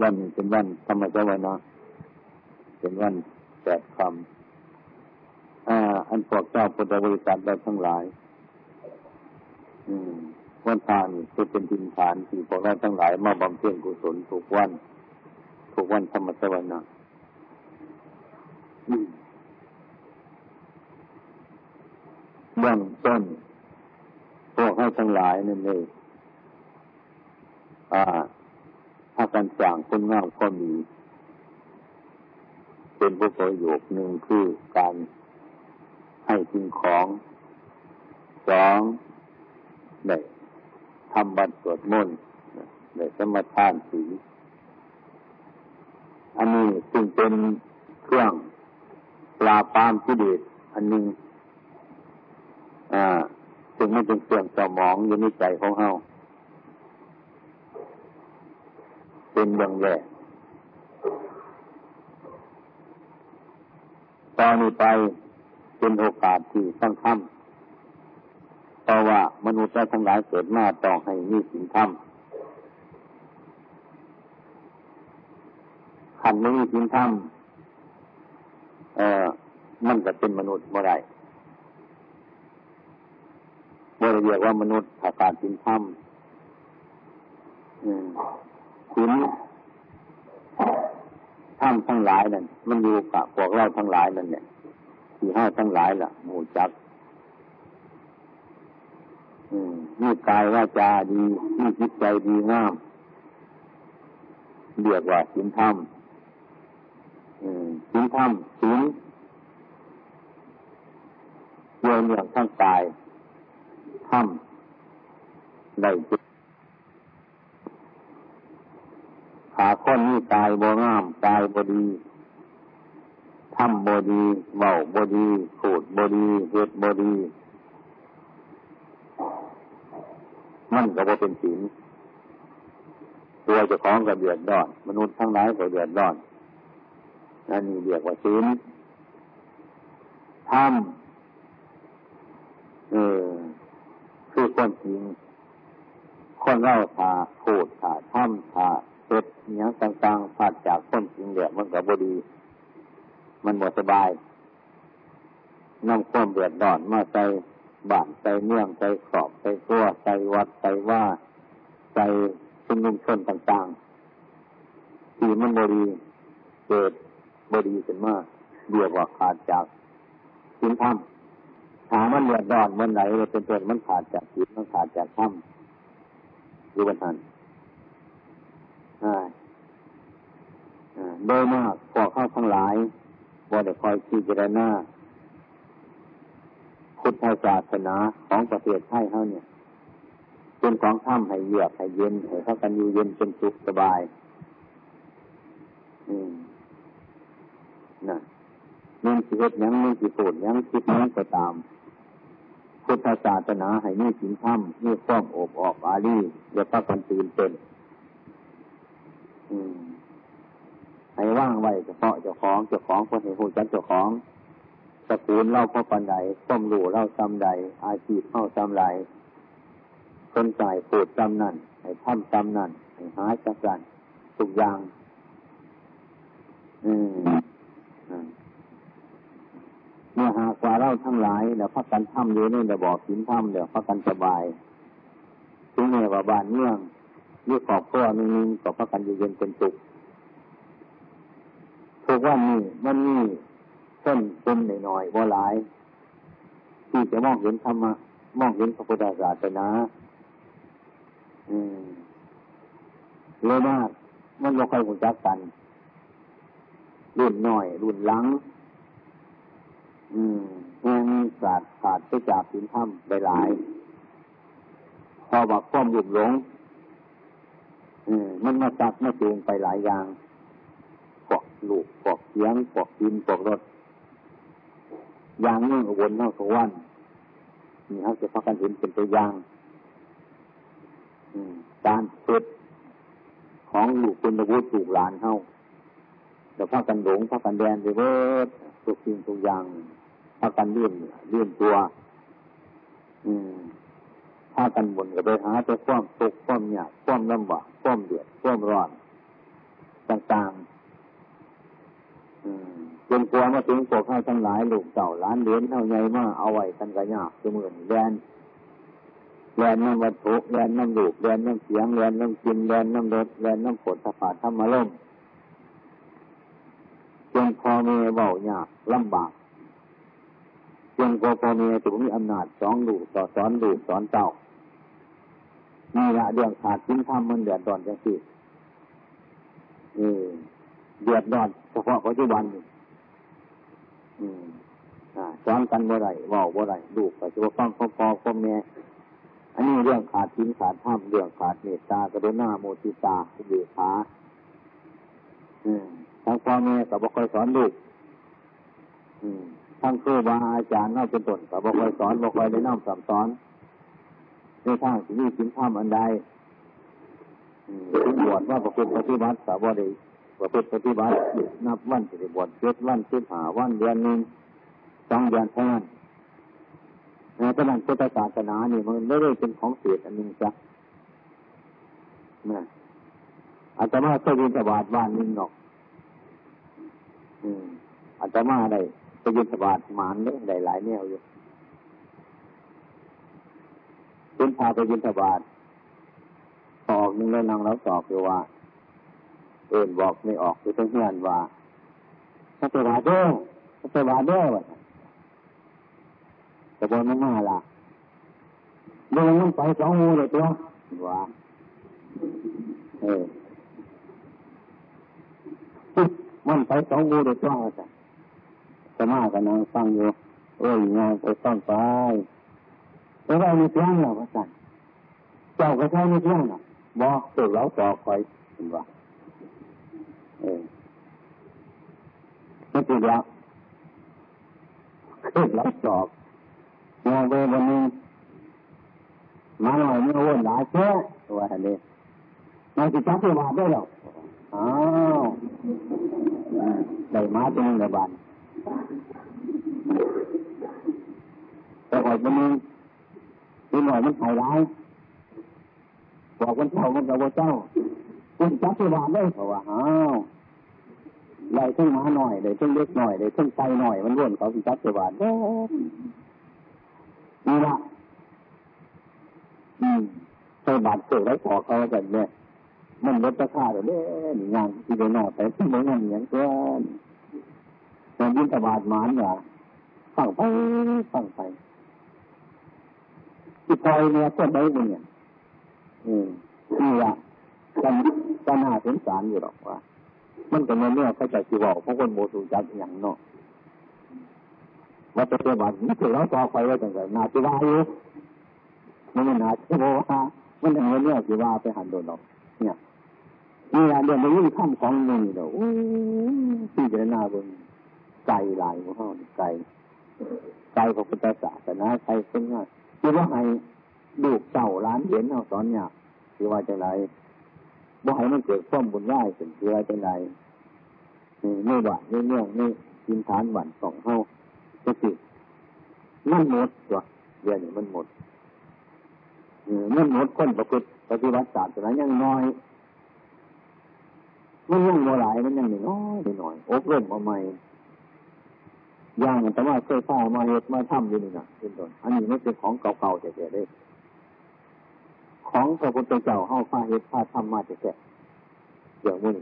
วันนี้เป็นวันธรรมจาวนะเป็นวันแปดคำอ่า อันพวกเจ้าพุทธบริษัทเราทั้งหลาย อืม วันทานจะเป็นดินฐานที่พวกเราทั้งหลาย มาบำเพ็ญกุศลทุกวันทุกวันธรรมสวรรค์เบื้องต้นพวกให้ทั้งหลายนั่นเองอ่า ถ้าการจางคนงามก็มี เป็นผู้ประโยชน์หนึ่งคือการให้สิ่งของสองได้ทำบัตรสวดมนต์ได้สมทานสีอันนี้ซึ่งเป็นเครื่องปราปามกิเลสอันหนึ่งอ่าซึ่งไม่เป็นเครื่องสมองอยู่ในใจของเฮา เป็นอย่างแรกตอนนี้ไปเป็นโอกาสที่สำคัญเพราะว่ามนุษย์ทั้งหลายเกิดมาต้องให้มีสิ่งทำขันไม่มีสิ่งทำเอ่อมันจะเป็นมนุษย์เมื่อไรเมื่อเรียกว่ามนุษย์ขาดการสิ่งทำ สิ่งทำทั้งหลายนั่นมันอยู่กับพวกเราทั้งหลายนั่นเนี่ยที่ห้าทั้งหลายล่ะหมู่จักมีกายว่าจาดีมีจิตใจดีงามเรียกว่าสินธรรมสินธรรมสินเรื่องอย่างทั้งกายธรรมได้จิต ขาคนนี้กายบ่งามกายบ่ดีทำบดีเบาบดีขูดบดีเฮ็ดบดี มันก็บ่เป็นศีลตัวเจ้าของก็เดือดร้อน มนุษย์ทั้งหลายก็เดือดร้อนนั่นนี่เรียกว่าศีลทำเออคือคนจริงคนเล่าถาพูดถาทำถา เฮ็ดเนี้ยต่างๆผ่านจากคนจริงเดียมันก็บดี มันหมดสบายนำความเดือดร้อนมาใส่บ้านใจเมืองใจขอบใจตัวใจวัดใจว่าใจชุมนุมชนต่างๆที่มันบริเกิดบริขึ้นมาเรียกว่าขาดจากสินธรรมถามมันเดือดร้อนเมันไหนเป็นตัวมันขาดจากจิตมันขาดจากธรรมรู้บันทัน โดยมากพวกเข้าทั้งหลายบ่ได้คอยคิดเจรณาพุทธศาสนาของประเทศไทยเขาเนี่ยเป็นของถ้ำให้เยือกให้เย็นให้เขากันอยู่เย็นเป็นสุขสบาย อืมนะมึงสิเฮ็ดยังมึงสิโกรธยังคิดยังก็ตาม พุทธศาสนาให้มีสินถ้ำมีความอบออกอาลีอย่าพักกันตื่นเต้น ให้ว่างไว้เฉพาะเจ้าของเจ้าของคนให้หูจักเจ้าของตระกูลเล่าพ่อปันใดต้มรูเล่าซ้ำใด อาชีพเข้าซ้ำไรคนใจปูดซ้ำนั่นให้ท่ำซ้ำนั่นให้หาจักรันทุกอย่าง อืมเมื่อหากว่าเราทั้งหลายเดี๋ยวพักกันทำอยู่นี่เดี๋ยวบอกสินทำเดี๋ยวพักกันสบายถึงแม้ว่าบ้านเมือง ยี่ขอบครัวนึงก็พักกันอยู่เย็นเป็นสุขทุกวันนี้มันมีส้นเป็นหน่อยๆว่าหลาย ที่จะมองเห็นธรรมะมองเห็นพระพุทธศาสนาอืมเลยมากมันบ่ค่อยหุ่นจักกัน รุ่นหน่อย รุ่นหลัง อืมแห่งศาสตร์ขาดไปจากสินธรรมหลายพอบอกความหยุดหลง มมันมาจักมาจูงไปหลายอย่างปอกลูกปอกเสียงปอกดินปอกรถอย่างนี้วนเท่าสวรรค์นี่เขาจะพักกันเห็นเป็นตัวอย่างการเพ็ดของลูกคุณวุฒิลูกหลานเขาเดี๋ยวพักกันหลงพักกันแดนไปเบิดทุกสิ่งทุกอย่างพักกันเลื่อนเลื่อนตัว อืม้ากันบุญก็ไปหาแต่ความทุกข์ความยากความลำบากความเดือดความร้อน ต่างๆจนกลัวมาถึงพวกข้าทั้งหลายลูกเต่าล้านเลี้ยนเท่าไงญ่มาเอาไว้กันกระยากเสมือนแดนแดนน้ำวัตถุแดนน้ำลูกแดนน้ำเสียงแดนน้ำกินแดนน้ำรสแดนน้ำผดสะพาธรรมล่มจนพอเมีเบายากลำบากจนพอพอเมีถึงมีอำนาจสองดูสอนดูสอนเต่า นี่ละเรื่องขาดทิ้งทำมันเดือดร้อนจังสิเดือดร้อนเฉพาะปัจจุบันสอนกันเมื่อไรว่าเมื่อไรลูกก็จะว่าฟังพ่อพ่อพ่อแม่อันนี้เรื่องขาดทิ้งขาดทำเรื่องขาดเมตตากรุณาโมติตาเบียขาทั้งพ่อแม่กับบอกคอยสอนลูกทั้งครูบาอาจารย์น่าเป็นต้นกับบอกคอยสอนบอกคอยได้น้อมสั่งสอน ในทางที่มีสินธรรมอันใดบวชว่าประพฤติปฏิบัติสาวดีประพฤติปฏิบัตินับวันสิบวชเจ็ดวันสิบหาวันเดือนหนึ่งสองเดือนเท่านั้นเพราะนั้นพุทธศาสนานี่มันไม่ได้เป็นของเสียอันหนึ่งจ้ะนะอาตมาเคยยินสบาทบ้านนึงหรอกอาตมาได้ไปยินสบาทหมานเนี่ยได้หลายแนวอยู่ เป็นพาไปยินสบาทออกนึงแล้วนางเราตอบอยู่ว่าเอ็นบอกไม่ออกคือต้องเฮียนว่าพระเจ้าเด้อพระเจ้าเด้อแต่บนมันมาละเดินมันไปสองมูเลยตัวว่าเออมันไปสองมูเลยตัวจ้ะจะมากันนางฟังอยู่โอ้ยงานไปต้องไป แล้วเรามีเพียงหรอพระสันเจ้าก็ใช้มีเพียงหรอบอกตัวเราต่อคอยเห็นว่าเออไม่ติดแล้วขึ้นแล้วสอบมองไปวันนี้มาหน่อยไม่อ้วนหลายแค่ตัวนี้มาสิจับไปว่าได้หรอกอ้าวได้มาจนระบาดแต่ออกวันนี้ ที่หน่อยมันหายร้ายบอกวันเจ้ามันกับว่าเจ้าคุณจับไปว่าได้เพราะว่าอ้าวไล่ขึ้นมาหน่อยเลยขึ้นเล็กหน่อยเลยขึ้นไกลหน่อยมันร่วนเขาคุณจับไปวาได้นี่ละอืมใช้บาดเจ็บแล้วขอเขาแบบเนี่ยมันลดราคาเลยเนี่ยงานที่เดนหน้าไปที่เมืองนั้นอย่างเช่นตอนยินตบาดหมานเนี่ยฟังไปฟังไป ที่พลอยเนี่ยก็ได้เนี่ยอืมนี่ละกันก็น่าสงสารอยู่หรอกว่า มันก็เนี่ยเนี่ยเขาจะจีบอกพราะคนโมสูจักอย่างเนาะว่าเป็นวันนี้คือเราต่อไปว่าจังไงนาจีวาอยู่มันไม่นาจีวามันอย่างนี้เนี่ยจีวาไปหันโดนหรอกเนี่ยนี่ละเดี๋ยวมันยิ่งข้ามของนี่เดี๋ยวที่จะหน้าบนใจลายของเขาใจใจของพุทธศาสนาใจเป็นง่าย คือว่าให้ดูกเต่าล้านเหรียญเอาสอนเนี่ยคือว่าจะไรบ่ให้มันเกิดข้อมบุญง่ายเป็นคือว่าจะไรไม่หวานไม่เนื่องไม่กินฐานหวานสองเท่าก็ติมันหมดตัวเดี๋ยนมันหมดมันหมดคนประพฤติปฏิบัติศาสตร์ยังน้อยมันยังโมหลายมันยังน้อยหน่อยอบรมมาใหม่ ย่างแต่ว่าเคยข้ามาเห็ดมาทำอยู่นี่นะเป็นต้นอันนี้ไม่เป็นของเก่าๆแต่แต่ได้ของพระพุทธเจ้าเข้าฟ้าเห็ดฟ้าทำมาแต่แต่เดี๋ยวมึง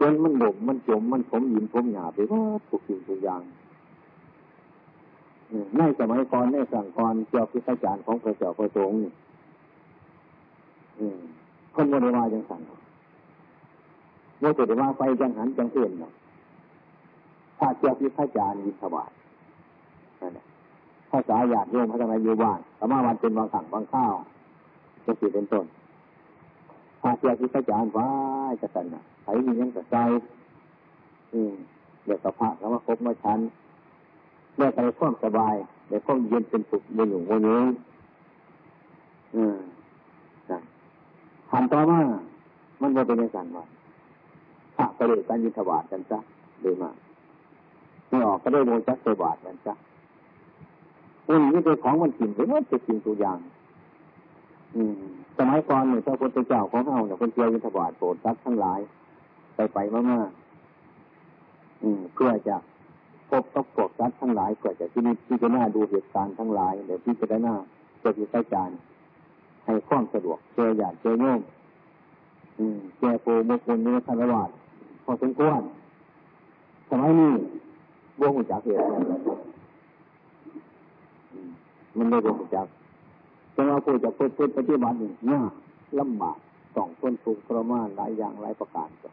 จนมันหลมมันจมมันผมหยินผมหยาไปว่าทุกสิ่งทุกอย่างในสมัยก่อนในสั่งก่อนเจ้าพิจารของพระเจ้าพระสงฆ์คนโมเดลว่าจังสั่งโมเดลว่าไฟจังหันจังเตือนเนาะ ถ้าเจ้าพิจารยิสบายนั่นแหละภาษาหยาดโยมพัฒนาอยู่บ้านสมาวันเป็นบางสั่งบางข้าวจะสิเป็นต้นถ้าเจ้าพิจารว่าจะสั่นนะไมียังกับใจอืมเดี๋ยวกับพระแล้วมาคบมาชันเมื่อใครความสบายเดี๋ยวความเย็นเป็นสุขไม่อยู่วันนี้อืมนะทันต่อมามันจะเป็นยังไงวะพระก็เลยการยินถวายกันซะเลยมา ไม่ออกก็ได้โดนจักรบาทกันซะอืมนี่เป็นของมันกินไปหมดเป็นสิ่งตัวอย่าง อืมสมัยก่อนเนี่ยพระพุทธเจ้าของเราเนี่ยคนเที่ยวยินถวายโปรดทักทั้งหลาย ไปไปมากๆอืม เพื่อจะพบกับพวกสัตว์ทั้งหลายเพื่อจะที่นี่ที่จะน่าดูเหตุการณ์ทั้งหลายเดี๋ยวที่จะได้หน้าจะมีใช้จานให้ความสะดวกเจอหยาดเจอโยมอืมแกโปมกุลนิคารวาสพอสมควรสมัยนี้ บ่หูจักเหตุมันไม่บ่หูจักแต่ว่าผู้จะพูดพูดปฏิบัตินี่ยากลำบากสองต้นทุกข์ทรมานหลายอย่างหลายประการก็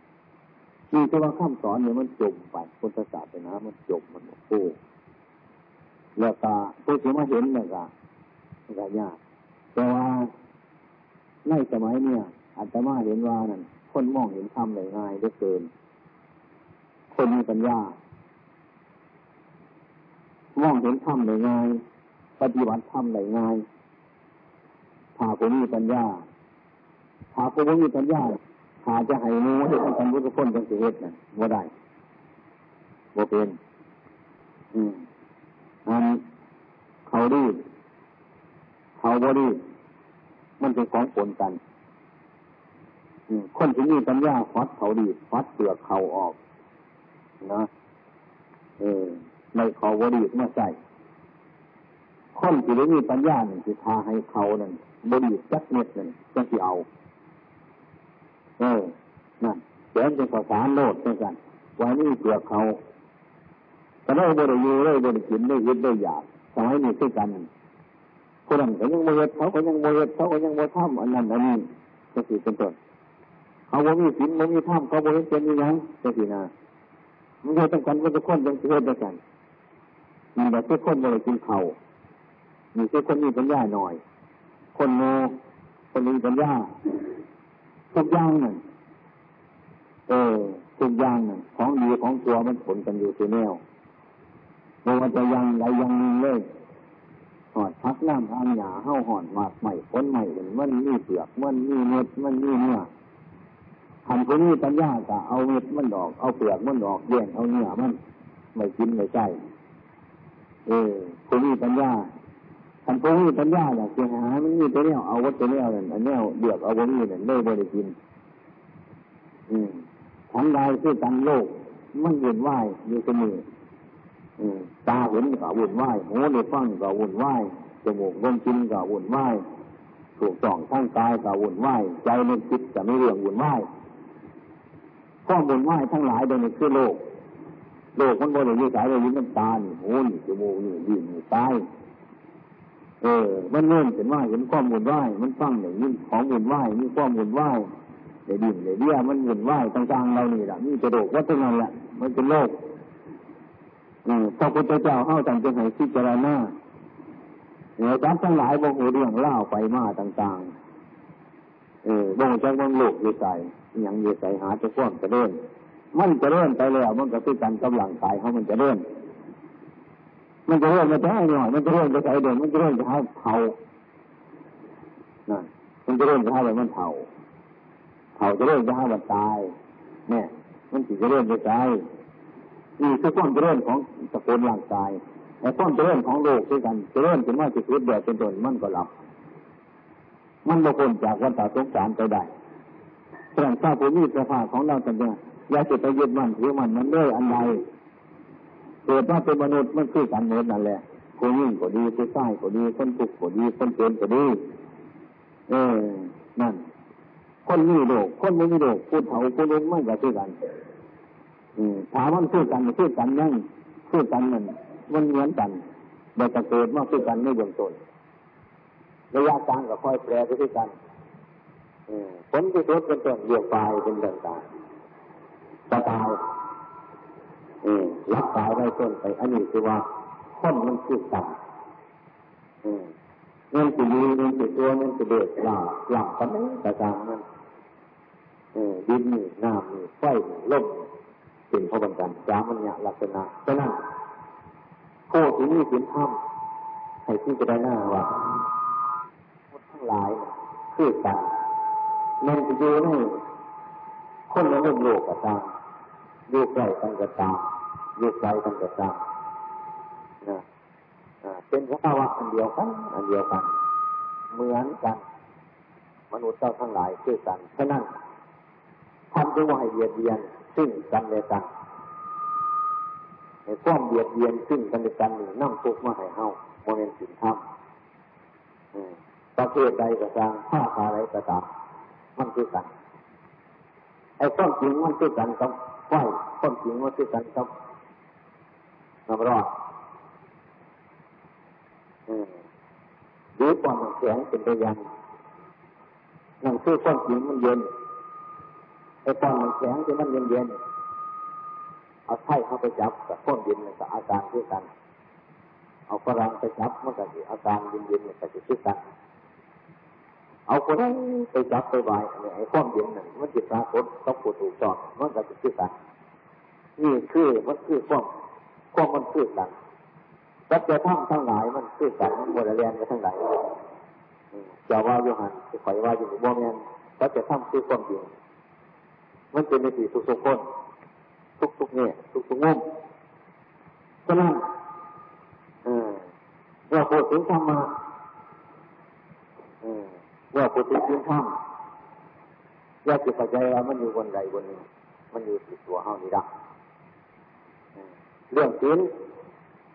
มีแต่ว่าคำสอนเนี่ยมันจมไปพุทธศาสนามันจมมันโอ้แล้วก็ผู้ที่มาเห็นเนี่ยก็ก็ยากแต่ว่าในสมัยเนี่ยอาตมาเห็นว่านั่นคนมองเห็นธรรมได้ง่ายได้เกิน คนมีปัญญา มองเห็นธรรมได้ง่ายปฏิบัติธรรมได้ง่ายถ้าผมมีปัญญาถ้าผมมีปัญญาหาจะให้มูให้ท่านทุกคนจังสิเหตุนั่นว่าได้บ่เป็นอืมอันเขาดีเขาบ่ดีมันเป็นของปนกันคนที่มีปัญญาฟัดเขาดีฟัดเปลือกเขาออก นะเออ ในเขาบ่ดีมาใส่คนที่ได้มีปัญญาหนึ่งที่ทาให้เขานั่นบดีจักเม็ดนั่นจะที่เอา เออนั่นเดี๋ยวจะภาษาโนดเหมือนกันวันนี้เปลือกเขาแต่ไม่บริยูเลยบริกินได้ยึดได้อยากสมัยนี้คือกันคนนั้นก็ยังโมเดเขาก็ยังโมเดเขาก็ยังโมทำอันนั้นอันนี้ก็คือเป็นต้นเขาบ่มีศีลบ่มีธรรมเขาบ่เห็นเป็นยังก็คือนะมันจะต้องกันว่าจะคนยังเชื่อด้วยกัน มีแต่ทุกคนบ่ได้กินเขามีทุกคนมีปัญญาหน่อย คนโง่คนมีปัญญาทุกอย่างนั่นเออทุกอย่างนั่นของดีของตัวมันผลกันอยู่ที่แนวโมว่าจะยังไรยังนึงเลยหอดพักน้ำทางหยาเห้าหอดหมากใหม่พ้นใหม่เหมันมีเปลือกมันมีเม็ดมันมีเนื้อทำคนนี้ปัญญาจะเอาเม็ดมันดอกเอาเปลือกมันดอกแย่งเอาเนื้อมัน ไม่กินไม่ใช่ เออคนนี้ปัญญาทำคนนี้ปัญญาอยากจะหามันมีตัวเนี้ยเอาวัตถุเนี้ยนั่นอันเนี้ยเดือกเอาวัตถุนี่เลยไม่ได้กิน อืมทั้งใดคือกันโลก มันเวียนว่ายอยู่เสมอตาเห็นก็วุ่นวายหูได้ฟังก็วุ่นวายจมูกลมกินก็วุ่นวายถูกส่องทั้งกายก็วุ่นวายใจนึกคิดจะไม่เรื่องวุ่นวายข้อวุ่นวายทั้งหลายโดยนี้คือโลก โลกมันบริสุทธิ์สายเลยยิ้มน้ำตานี่หูนี่จมูกนี่ดิ้นนี่ตายเออ มันเนื่นเห็นว่าเห็นความวุ่นวายมันฟังอย่างนี้ของวุ่นวายมีความวุ่นวายเดี๋ยวดิ้นเดี๋ยวเบี้ยมันวุ่นวายต่างๆเรานี่แหละนี่จะโลกว่าทั้งนั้นแหละมันเป็นโลกพระพุทธเจ้าเข้าจังจะให้พิจารณาเหนือจับทั้งหลายบงหูเรื่องเล่าไปมาต่างๆ เออบงจักบงโลกอยู่ใจอย่างอยู่ใจหาจะฟ้อนจะเดิน มันจะเดินไปแล้วมันก็คือการกำลังกายเขามันจะเดินมันจะเดินไปแต่หน่อยมันจะเดินไปใจเดินมันจะเดินไปหาเผานั่นมันจะเดินไปหาอะไรมันเผาเผาจะเดินไปหามันตายเนี่ยมันจะเดินไปใจนี่คือความเจริญของสกุลร่างกายแต่ความเจริญของโลกด้วยกันเจริญถึงว่าจิตวิทยาเป็นต้นมันก็หลับ มันบางคนจากวันตาสงสารไปได้แสดงข้าภูมิสภาของเราแต่เนี่ย อย่าจะไปยึดมันถือมันมันด้วยอันใดเกิดมาเป็นมนุษย์มันคือกันหมดนั่นแหละคนยิ่งก็ดีคนใต้ก็ดีคนทุกก็ดีคนเจนก็ดี เออ นั่น คนมีโลกคนไม่มีโลกพูดเผาพูดลงไม่ก็คือกันถามว่าคือกันคือกันนั่งคือกันนั่นมันเหมือนกันแต่ตะเกิดมาคือกันไม่เบื้องต้นระยะกลางก็ค่อยแปรไปด้วยกันผลที่สุดเป็นต้นเรียกปลายเป็นต่างๆ ตะตายรับตายได้ต้นไป อันนี้คือว่าคนมันคือกันเงินสิดีเงินสิตัวเงินสิเด็ดหลับหลับกันนี้แต่กลางมันอืมดินนี่น้ำนี่ไฟลมเป็นพระบัญญัติสามัญญลักษณะฉะนั้นผู้ที่นี่สินธรรมให้ที่จะได้หน้าว่าคนทั้งหลายคือกันมันจะอยู่ในคนละเรื่องโลกก็ตาม อยู่ใกล้กันก็ตามอยู่ไกลกันก็ตามนะเป็นสภาวะอันเดียวกันอันเดียวกัน เหมือนกัน มนุษย์เจ้าทั้งหลายคือกันฉะนั้นทำด้วยว่าให้เยียดเยียนซึ่งกันและกันในความเบียดเบียนซึ่งกันและกันนี่นั่งทุกข์มาให้เฮาโมเมนต์สินธรรมประเภทใดก็ตามผ้าคาไรก็ตามมันคือกันไอ้ความจริงมันคือกันกับ ไฟความจริงมันคือกันกับน้ำร้อนหรือความแข็งเป็นตัวอย่างนั่นคือความจริงมันเย็นไอ้ความแข็งที่มันเย็นเย็นเอาไข่เข้าไปจับกับความเย็นกับอาการคือกัน เอาฝรั่งไปจับมันก็คืออาการเย็นเย็นกับคือกัน เอาคนนั้ไปจับไปไหวเนี่ยไอ้ความเย็นนั่นมันจิตปรากฏต้องปวดถูกจอดมันก็จะคือกันนี่คือมันคือความความมันคือกันสัจธรรมทั้งหลายมันคือกันมันบริเรียนกันทั้งหลายจะว่าอยู่หันจะคอยว่าอยู่บ่แม่นสัจธรรมคือความจริงมันเป็นในที่ทุกทุกคน ทุกทุกเนี่ยทุกทุกมุมฉะนั้นเมื่อพูดถึงธรรมะเมื่อ พูดถึงธรรมอยากจะปัจจัยว่ามันอยู่บนใดบนหนึ่งมันอยู่ติดตัวเฮานี่ละเรื่องศีล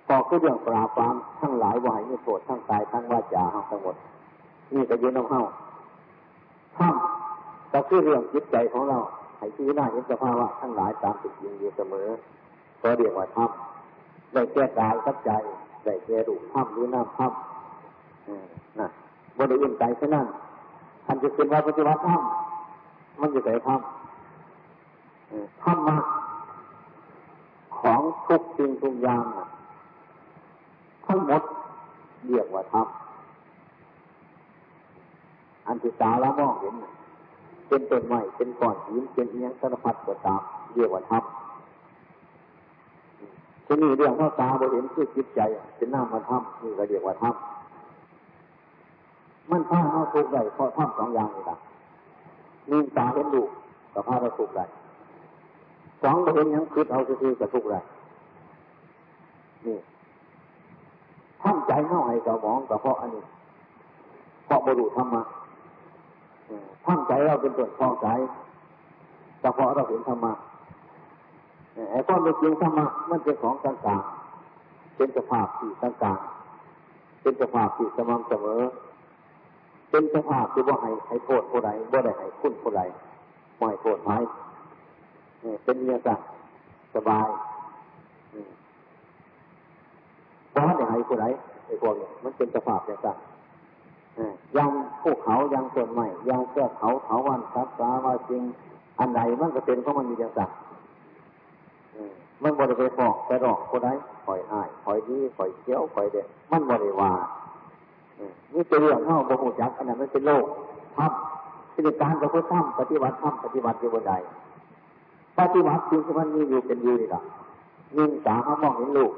ก็คือเรื่องปราบปรามทั้งหลายวายมีโทษทั้งกายทั้งวาจาทั้งหมดนี่ก็ยืนน้องเฮาถ้ำก็คือเรื่องจิตใจของเราให้ที่หน้าเห็นสภาวะทั้งหลายตามติดจริงอยู่เสมอก็เรียกว่าถ้ำได้แก้กายกับใจได้แก้รูปถ้ำหรือน้ำถ้ำนะบริเวณใจแค่นั้น ท่านจะเป็นว่าปฏิวัติถ้ำมันจะใส่ถ้ำถ้ำมาของทุกสิ่งทุกอย่างทั้งหมดเรียกว่าธรรมอันที่ตาละมองเห็นเป็นต้นไม้เป็นก้อนหินเป็นเอียงสารพัดก็ตามเรียกว่าธรรมทีนี้เรื่องว่าตาบรเห็นคือจิตใจเป็นน้ามาทำนี่ก็เรียกว่าธรรม มันพาเอาทุกข์ได้เพราะทำสองอย่างนี่ละมีตาเห็นดูกับพาเราทุกข์ได้สองเห็นยังคิดเอาคือกับทุกข์ได้นี่ทำใจเน่าให้กับมองกับเพราะอันนี้เพราะบรุธรรมะทำใจเราเป็นตัวคล้องใจแต่เพราะเราเห็นธรรมะไอ้ความเป็นจริงธรรมะมันเป็นของต่างๆเป็นสภาพที่ต่างๆเป็นสภาพที่สม่ำเสมอ เป็นสภาพที่ว่าให้ให้โทษผู้ใดว่าได้ให้คุณผู้ใดไม่โทษไม่เป็นเมียจักสบายเพราได้ให้ผู้ใดไอ้พวกนี้มันเป็นสภาพอย่างต่างยังภูเขายังต้นไม้ยังเสื้อเขาเขาวันสัตว์สาว่าจริง อันใดมันก็เป็นเพราะมันมีอย่างต่างมันบริเวณบอกไปหลอกคนใดคอยหายคอยดีคอยเขี้ยวคอยเด็ดมันบริวา นี่เป็นเรื่องเข้าบรหูจักอันนั้นมันเป็นโลกทำกิจการกับผู้ทำปฏิบัติทำปฏิบัติอยู่บนใดปฏิบัติจริงที่มันมีอยู่เป็นอยู่นี่แหละยิ่งสาเขามองเห็นลูก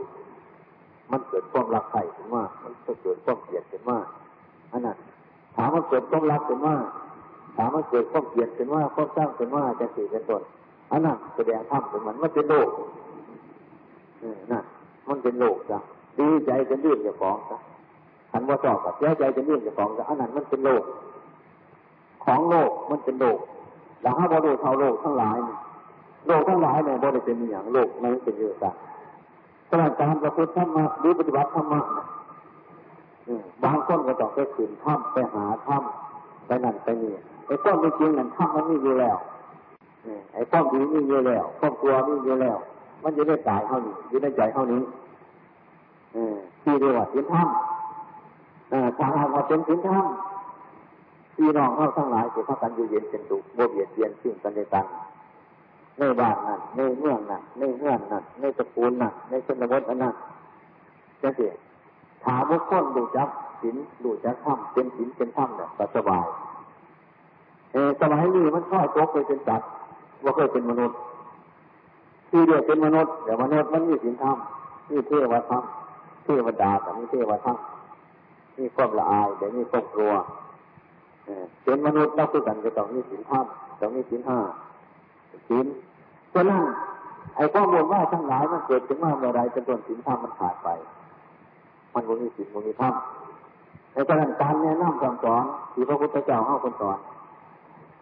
มันเกิดความรักใครขึ้นมามันเกิดความเกลียดขึ้นมาอันนั้นถามว่าเกิดความรักขึ้นมาถามว่าเกิดความเกลียดขึ้นมาความสร้างขึ้นมาจะสี่เป็นต้นอันนั้นแสดงธรรมเป็นมันมันเป็นโลกนั่นมันเป็นโลกจ้ะดีใจจะเลื่อนจะฟ้องจ้ะ ขันว่าสอบกับเสียใจจะเลื่อนจะฟ้องจ้ะอันนั้นมันเป็นโลก ของโลกมันเป็นโลกแล้วถ้าบริเท่าโลกทั้งหลายโลกทั้งหลายเนี่ยบริเป็นอย่างโลกมันเป็นเยอะจ้ะขณะการประพฤติธรรมะหรือปฏิบัติธรรมะบางคนก็ต้องไปขืนถ้ำไปหาถ้ำไปนั่นไปนี่ไอ้ต้นจริงนั่นถ้ำมันมีอยู่แล้วไอ้ความดีมีอยู่แล้วความกลัวมีอยู่แล้ว มันจะได้ตายเท่านี้อยู่ในใจเท่านี้ที่เรียกว่าสินถ้ำ ถ้าหากว่าเป็นสินถ้ำพี่น้องเราทั้งหลายจะพักกันอยู่เย็นเป็นสุขโมเบียดเบียนซึ่งกันและกันในบ้านนั่นในเมืองนั่นในเมืองนั่นในตระกูลนั่นในชนบทอันนั้นจะเสียถามว่าคนดูจักศีลดูจักถ้ำเป็นศีลเป็นถ้ำเนี่ยสบายเออสมัยนี้มันค่อยตกไปเป็นจัดว่าเคยเป็นมนุษย์ที่เดียวเป็นมนุษย์เดี๋ยวมนุษย์มันมีศีลธรรมมีเทวธรรมเทวดาแต่มีเทวธรรม มีความละอายแต่มีความกลัวเป็นมนุษย์เราคือกันก็ต้องมีศีลธรรมต้องมีศีลห้าศีลเพราะนั้นไอ้ข้อมูลว่าทั้งหลายมันเกิดขึ้นมาเมื่อไรจนต้นศีลธรรมมันขาดไป มันก็มีศีลมันมีธรรมในการการแนะนำคำสอนที่พระพุทธเจ้าให้คนสอน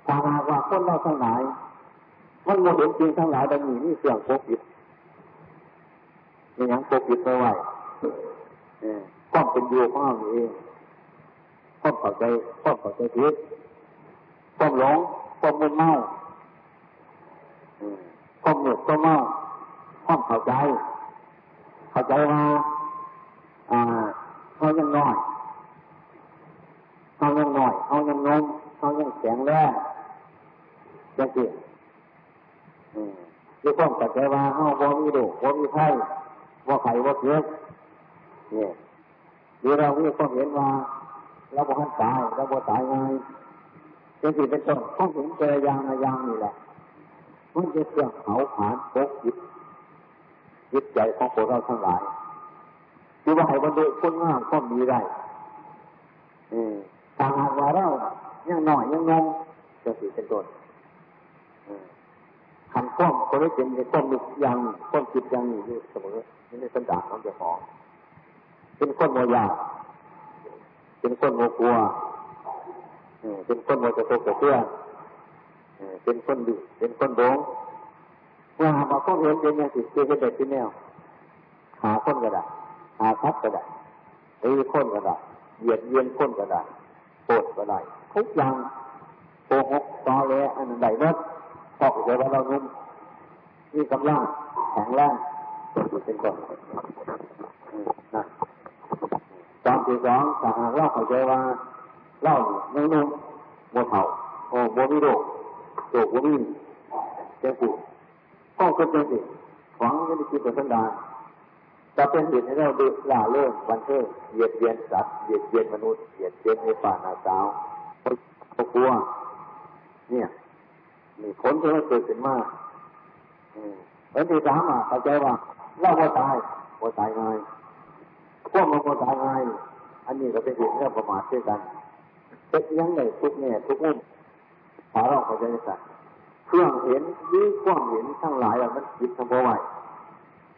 ถ้าหากว่าคนเราทั้งหลาย มันโมเห็นจริงทั้งหลายดังนี้นี่เสื่อมโควิดนี่ยังปกปิดไม่ไหว ความเป็นอยู่ของเราเองความเข้าใจความเข้าใจผิดความหลงความมึนเมาความหนื่อยความเมาความเข้าใจ เข้าใจว่าอ่าเขายังน้อยเขายังน้อยเขายังงงเขายังแข็งแรงจังสิด้วยความเข้าใจว่าเขาบ่มีโรคบ่มีไข้บ่ไข้บ่เจ็บเนี่ย หรือเรามีความเห็นว่าเราบ่ทันตายเราบ่ตายไงจังสิเป็นต้นต้องเห็นเจอยางในยางนี่แหละมันจะเครื่องเผาผลาญปกจิตจิตใจของพวกเราทั้งหลายคือว่าให้บรรลุคุณงามก็มีได้ถ้าหากว่าเรายังหน่อยยังงงจะสิเป็นต้นขันข้อมก็ได้เป็นในข้อมียังข้อมจิตยังอยู่เสมอนี่ในสันดานของเจ้าของ เป็นคนโมยาเป็นคนโมกลัวเป็นคนโมจะโตกเพื่อเป็นคนดีเป็นคนโดงว่าหามาข้อเห็นเป็นยังสิคือเป็นเด็กที่แนวหาคนก็ได้หาทับก็ได้ตีคนก็ได้เหยียดเยียนคนก็ได้โกรธก็ได้ทุกอย่างโกหกตอแหลอันใดนั้นใดเมื่อพอกใจว่าเรานุ่มมีกำลังแข็งแรงเป็นคนนะ ตอนที่สองถ้าหากเราเข้าใจว่าเล่าไม่นุ่มโมเท่าโอ้โมมีโรคโรคโมมีเจ้าปู่ห้องก็เป็นสิหวังไม่ได้คิดเป็นสันดานจะเป็นเหตุให้เราดูล่าเรื่องวันเทิงเหยียดเยียนสัตว์เหยียดเยียนมนุษย์เหยียดเยียนในป่านาสาวเขากลัวเนี่ยมีผลที่มันเกิดขึ้นมากผลที่สามอะเข้าใจว่าเราบ่ตายบ่ตายไง พวกมันบ่ตายง่าย อันนี้ก็เป็นเหตุให้เราประมาทด้วยกันเป็นยังไงทุกเนี่ทุกมุมถ้าเราเข้าใจสัตว์เครื่องเห็นยี่ความเห็นทั้งหลายมันคิดทำบ่ไหว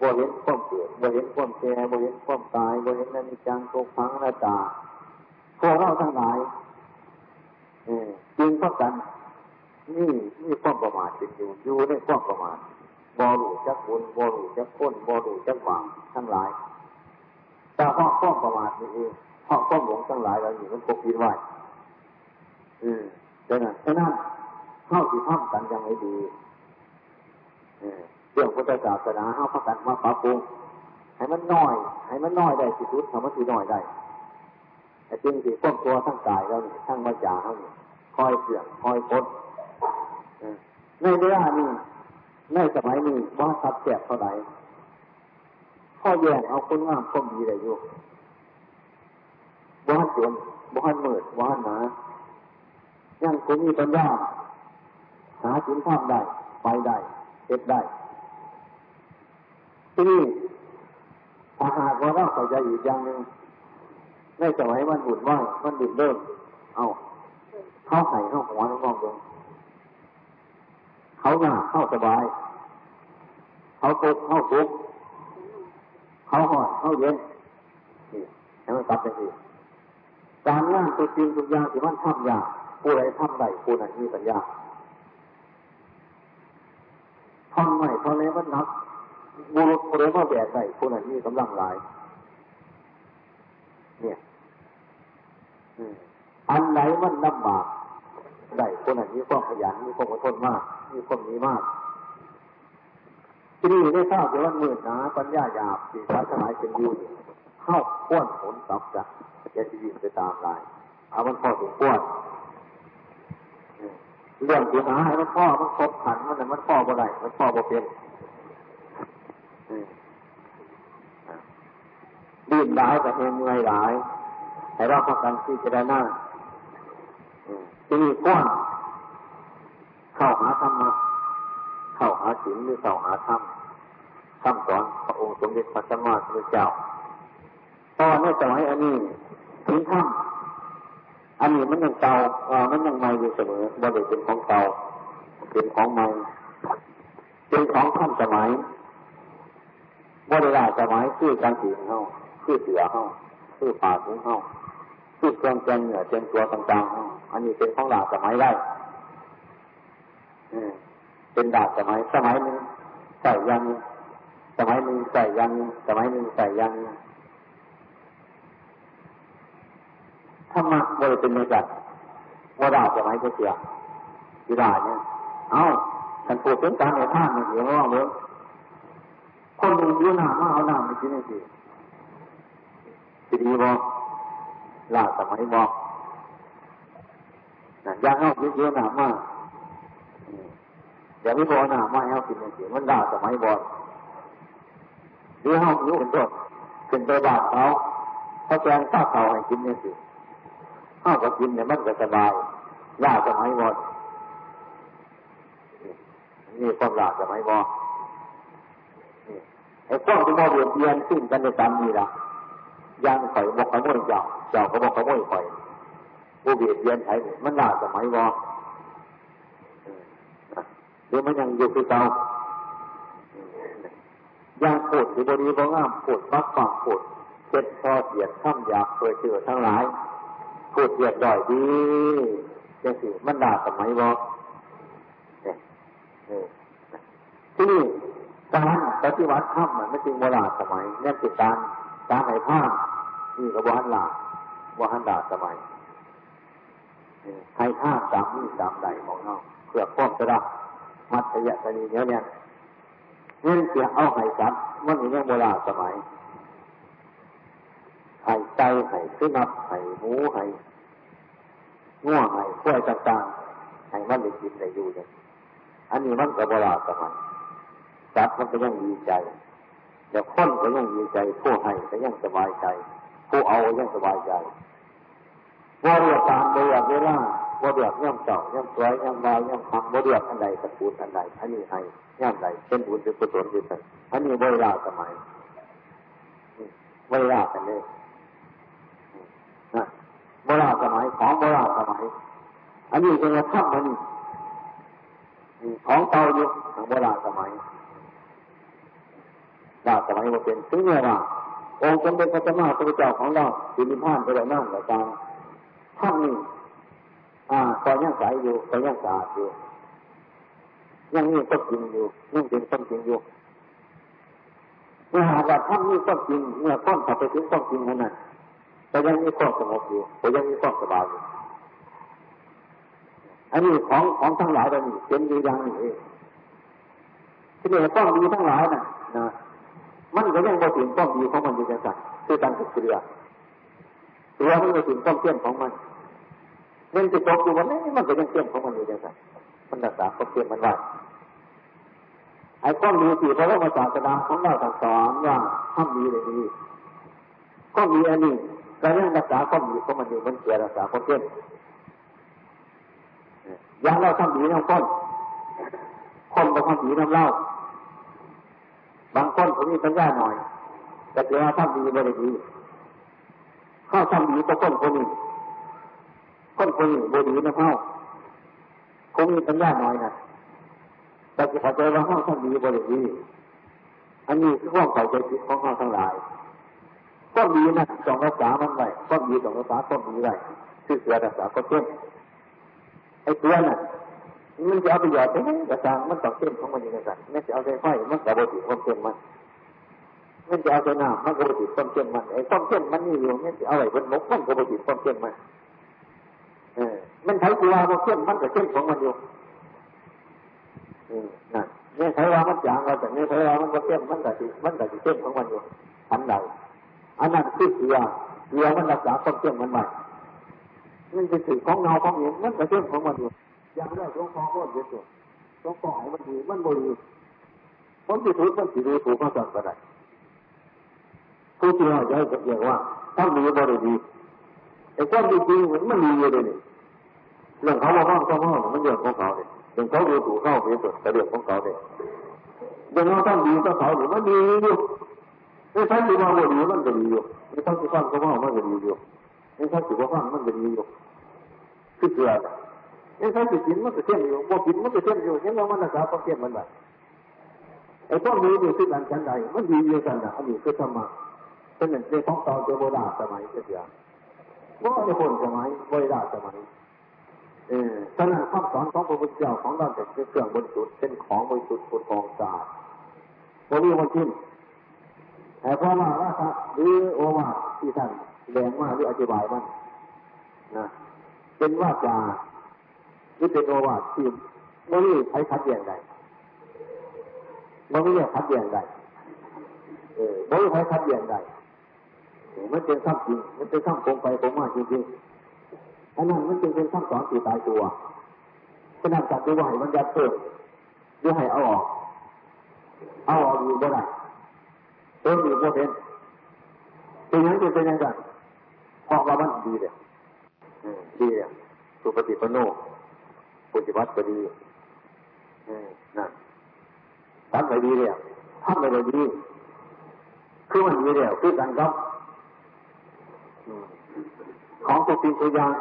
บ่เห็นความเกิดบ่เห็นความแก่บ่เห็นความตายบ่เห็นนันิจังทุกขังนาตาพวกเราทั้งหลายจริงก็กันนี่นี่ความประมาทเป็นอยู่อยู่ในความประมาทบอรูจักบุญบอรูจักพ้นบอรูจักหวังทั้งหลาย แต่เพราะความประมาทนี่เองเพราะความหลงทั้งหลายเราอยู่มันปกปิดไว้อืมดังนั้นฉะนั้นเข้าที่ท่องกันยังไม่ดีเรื่องพุทธศาสนาเข้าพักกันมาปรับปรุงให้มันน้อย ให้มันน้อยได้สิสุดทำมันสิน้อยได้แต่จริงสิควบตัวทั้งกายเราเนี่ยทั้งวาจาเราเนี่ยคอยเสื่อมคอยพดในเวลานี้ในสมัยนี้ว่าทับแจกเท่าไหร่ ข้อแย่งเอาคนงามคนดีได้อยู่บ้านจนบ้านมืดบ้านหนายังคงมีปัญญาหาสินข้ามได้ ไปได้เก็บได้ ที่นี่ถ้าหากว่าเราเข้าใจอีกอย่างหนึ่งในสมัยมันหุ่นว่ามันดิ่นเริ่ม เอาเข้าไห่เข้าหัวน้องๆลงเขาหน้าเข้าสบาย เขาตุกเข้าทุก เขาหอดเขาเย็นนี่ให้มันตัดเป็นสิการงานตัวจริงทุกอย่างที่มันทำยากผู้ใดทำได้ผู้นั้นมีปัญญาทำไม่เพราะแล้วมันนักบุรุษผู้ใดมาแบกได้ผู้นั้นมีกำลังหลาย เนี่ยอันไหนมันลำบากได้คนนั้นมีความขยันมีความอดทนมาก มีความมีมาก ที่นี่ได้ทราบว่ามืดหนาปัญญาหยาบสีพระสมัยเป็นยูเข้าพ้วนผลตับจะจะชีวิตไปตามลายเอามันพอถึงพ้วนเรื่องที่หาให้มันพ่อมันครบขันมันแต่มันพ่อบ่ได้มันพ่อบ่เป็นดิ้นดาวกับเฮงเงยหลายให้เราพักกันที่จะได้หน้าที่นี่กว้างเข้าหาธรรมะ เข้าหาศีลหรือเข้าหาธรรมคำสอนพระองค์สมเด็จพระสัมมาสัมพุทธเจ้าตอนในสมัยอันนี้ถึงธรรมอันนี้มันยังเก่ามันยังใหม่อยู่เสมอบริเป็นของเก่าเป็นของใหม่เป็นของขั้นสมัยบริลาสมัยคือการสีเฮาคือเสือเฮาคือป่าของเฮาคือเครื่องแกงเหนือเจนตัวต่างๆเฮาอันนี้เป็นของดาสมัยได้ เป็นดาบสมัย สมัยหนึ่งใส่ยัง สมัยหนึ่งใส่ยัง สมัยหนึ่งใส่ยังธรรมะบริเป็นในจัดว่าดาบสมัยเสียที่ได้เนี่ยเอ้าฉันปวดเป็นการในท่านเนี่ยเดี๋ยว่าเมื่อคนหนึ่งยืนหน้ามาเอาหน้ามากินนี่สิดีบอกลาสมัยบอกนั่นยางเอาเยอะๆหนามา อย่าไม่พอหนามาเอากินนี่สิมันด่าสมัยบอกเดี๋ยวเอาอยู่เป็นต้นเป็นตัวบาดเขาเขาแกงข้าวเขาให้กินนี่สิข้าวก็กินเนี่ยมันก็สบายลาสมัยบอกนี่ความลาสมัยบอกไอ้ความที่มอเบียดเบียนซึ่งกันในตามนี้ละยังข่อยบอกขโมยเจ้าเจ้าก็บอกขโมยข่อยผู้เบียดเบียนไทยมันลาสมัยบอก หรือมันยังอยู่ที่เก่ายังปวดที่บริบงามปวดปักฝังปวดเจ็ดพอเสียดข้ามอยากเคยเจอทั้งหลายปวดเสียดด่อยดีจังสิมันด่าสมัยบอกที่นี่การปฏิวัติธรรมมันไม่จริงโบราณสมัยนี่คือการการให้ผ้านี่ก็บวหันลาบวหันดาสมัยให้ผ้าสามนี่สามใดของเราเพื่อป้องกระ มัดยะตนีเนี้ยเนี่ยเงินเสียเอาไห้สัตว์มันมีเรื่องโบราณสมัยไห้ใจไห้ขึ้นับไห้หมูไห้ง่วงไห้ข้วยต่างๆไห้มันได้กินได้อยู่เนี่ยอันนี้มันกับโบราณสมัยสัตว์มันก็ยังดีใจเดี๋ยวคนก็ยังดีใจผู้ให้ก็ยังสบายใจ ผู้เอาก็ยังสบายใจว่าเรียกตามโดยเวลา ว่าเรียกย่ำเจ้าย่ำสวยย่ำวายย่ำคำว่าเรียกอันใดตะปูนอันใดอันนี้ให้ย่ำใดเป็นบุญเป็นกุศลเป็นอันนี้เวลาสมัยเวลากันเลยนะโบราณสมัยของโบราณสมัยอันนี้เป็นธรรมมันของเก่าอยู่ของโบราณสมัยดาสมัยมาเป็นถึงเมื่อว่าองค์สมเด็จพระสัมมาสัมพุทธเจ้าของเราสิริพานไปแล้วนั่งแล้วตามท่านนี้ อ่าตอนยังใสอยู่ตอนยังสะอาดอยู่ยังนี่ก็จริงอยู่ยังเป็นต้นจริงอยู่เมื่อหากว่าท่านนี้ก็จริงเมื่อต้นต่อไปถึงต้นจริงนั้นน่ะแต่ยังมีความสงบอยู่แต่ยังมีความสบายอยู่อันนี้ของของทั้งหลายเรานี่เป็นอยู่อย่างนี้เองที่นี่ต้องมีทั้งหลายน่ะนะมันก็ยังบ่ถึงต้องดีของมันอยู่จังสันคือการฝึกเรือเรือมันก็ถึงต้องเที่ยงของมัน เงินจะตกอยู่วันนี้มันก็ยังเที่ยงของมันอยู่จังสันมันรักษาความเที่ยงมันไว้ไอ้ก้อนมีสี่พระพุทธศาสนาของเราสอนว่าทำดีเลยดีก็มีอันนี้ก็ยังรักษาความดีของมันอยู่มันเสียรักษาความเที่ยงอย่างเราทำดีน้ำก้นคนก็ทำดีน้ำเล่าบางคนเขามีปัญญาหน่อย แต่เดี๋ยวทำดีไม่ได้ดีเข้าทำดีก็คนคนนี้ คนคนนี้บดีนะเข้าคงมีปัญญาหน่อยนะแต่จะเข้าใจว่าเข้าทำดีบริดีอันนี้คือความเข้าใจผิดของเขาทั้งหลายก็ดีนะต้องรักษามันไว้ก็ดีต้องรักษาก็ดีไว้คือเสือรักษาก็เต้นไอ้เสือน่ะมันจะเอาประโยชน์ไปไหนกระซังมันต้องเข้มของมันอย่างนั้นมันจะเอาใจไฟมันกระโดดความเข้มมันมันจะเอาใจน้ำมันกระโดดความเข้มมันไอ้ความเข้มมันนี่อยู่มันจะเอาอะไรบนนกมันกระโดดความเข้มมัน มันใช้ตัวมันเข้มมันก็เข้มของมันอยู่อืมนั่นเนี่ยใช้ว่ามันจางเราแต่เนี่ยใช้ว่ามันก็เข้มมันก็สิมันก็สิเข้มของมันอยู่อันใดอันนั้นคือเสือเสือมันรักษาความเข้มมันไว้มันจะสื่อของเงาของเห็นมันก็เข้มของมันอยู่อย่างแรกหลวงพ่อก็เยอะสุดหลวงพ่อให้มันดีมันบริคนที่ถูกมันสิดีถูกมาสั่งไปได้ผู้ที่เราจะให้กับอย่างว่าต้องมีบริดีไอ้ความจริงมันมีอยู่เลยนี่ เรื่องเขามาห้องเขาห้องมันเรื่องของเขาเนี่ยเรื่องเขาดูถูกเข้าไปสุดแต่เรื่องของเขาเนี่ยเรื่องเราต้องดีต้องเขาหรือมันดีอยู่ไอ้ท่านที่มาบริมันก็ดีอยู่ไอ้ท่านที่ฟังเขาห้องมันก็ดีอยู่ไอ้ท่านที่ว่าฟังมันก็ดีอยู่คือเกิดไอ้ถ้าสิกินมันก็เที่ยงอยู่บ่กินมันก็เที่ยงอยู่เห็นแล้วมันรักษาความเที่ยงมันแบบไอ้พวกนี้อยู่ที่การฉันใดมันดีอยู่กันนะอันนี้คือธรรมะเป็นหนึ่งในของเก่าเจ้าโบราณสมัยเสียว่าในคนสมัยโบราณสมัย ฉะนั้นคำสอนของพระพุทธเจ้าของเราเป็นเครื่องบริสุทธิ์เป็นของบริสุทธิ์ผลของสะอาดบริวารชิ้นแต่พอมาว่าครับหรือโอวาที่ท่านแสดงมาหรืออธิบายมันนะเป็นว่าจาหรือเป็นโอวาที่ไม่มีใครคัดแย้งใดไม่มีคัดแย้งใดเออไม่มีใครคัดแย้งใดมันเป็นข้ามจริงมันเป็นข้ามโกงไปโกงมาจริงๆ อันนั้นมันจึงเป็นข้ามสอนสีตายตัวขนาดจับดูว่าให้มันยัดเพิ่มหรือให้เอาออก เอาออกอยู่บ่ได้เอออยู่บ่เป็นเป็นยังจะเป็นยังไงเพราะว่ามันดีเลยดีเลยสุปฏิปโนปุจิวัตก็ดีนั่นทำไปดีเลยทำไปเลยดี คือมันดีเลยคือกันครับของตัวจริงตัวอย่าง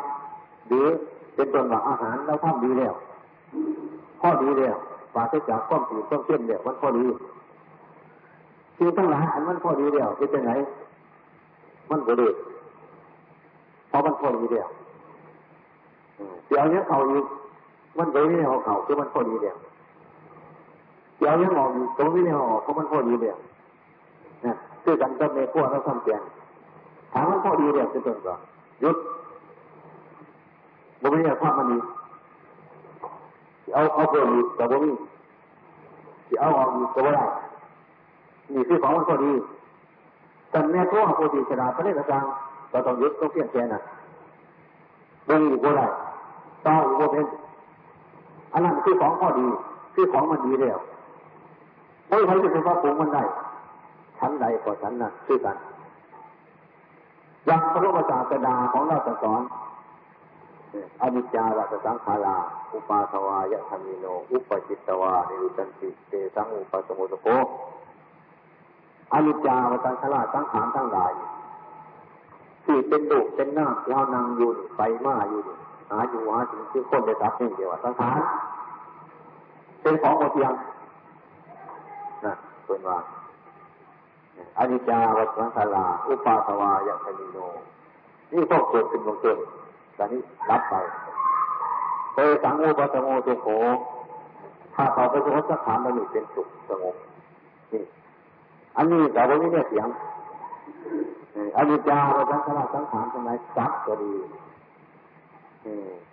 ดีเป็นต้นว่าอาหารเราทำดีแล้วพอดีแล้วปราศจากความผิดความเชื่อมแล้วมันพอดีคือทั้งหลายอันมันพอดีแล้วเป็นยังไงมันก็ดีเพราะมันพอดีแล้วเดี๋ยวนี้เขาอีกมันก็ไม่เอาเขาคือมันพอดีแล้วเดี๋ยวนี้ออกอีกตรงนี้ไม่ออกเพราะมันพอดีแล้วนะคือกันก็ในพวกเราทำเพียนถามมันพอดีแล้วเป็นต้นก่อนยุด บ่มีภาพระมันดีเอาเอาเพิ่มอีกแต่บ่มีที่เอาออกอีกก็ไม่ได้นี่คือของมันพอดีแต่แม่พ่อพอดีฉลาดประเทศกลางเราต้องยึดต้องเปลี่ยนแปลงน่ะบ่มีก็ได้ต่ออีกก็เป็นอันนั้นคือของพอดี คือของมันดีแล้วไม่ใครจะเป็นว่าปรุงมันได้ชั้นใดก็ชั้นนั้นคือกันอย่างพระพุทธศาสนาของเราสอน อนิจาวัตสังขาราอุปาทวายะธรรมิโน อุปจิตตวานิรุตันติเตสังอุปสมุทโกอนิจาวัตสังขาราสังขารทั้งหลายที่เป็นดุเป็นหน้าเรานางอยู่ไฟมาอยู่หาอยู่หาถึงที่คนได้รับนี่เดียวสังขารเป็นของหมดยังนะเป็นว่าอนิจจาวัตสังขาราอุปาทวายะธรรมิโนนี่ต้องเกิดขึ้นของเกิด ตอนนี้รับไปเตสังโอปสงโอสุโขถ้าเขาไปสงบสักถามมันเป็นสุขสงบนี่อันนี้แต่วันนี้เนี่ยเสียงอันนี้จาเราสังขารสังขารทั้งหลายจับก็ดี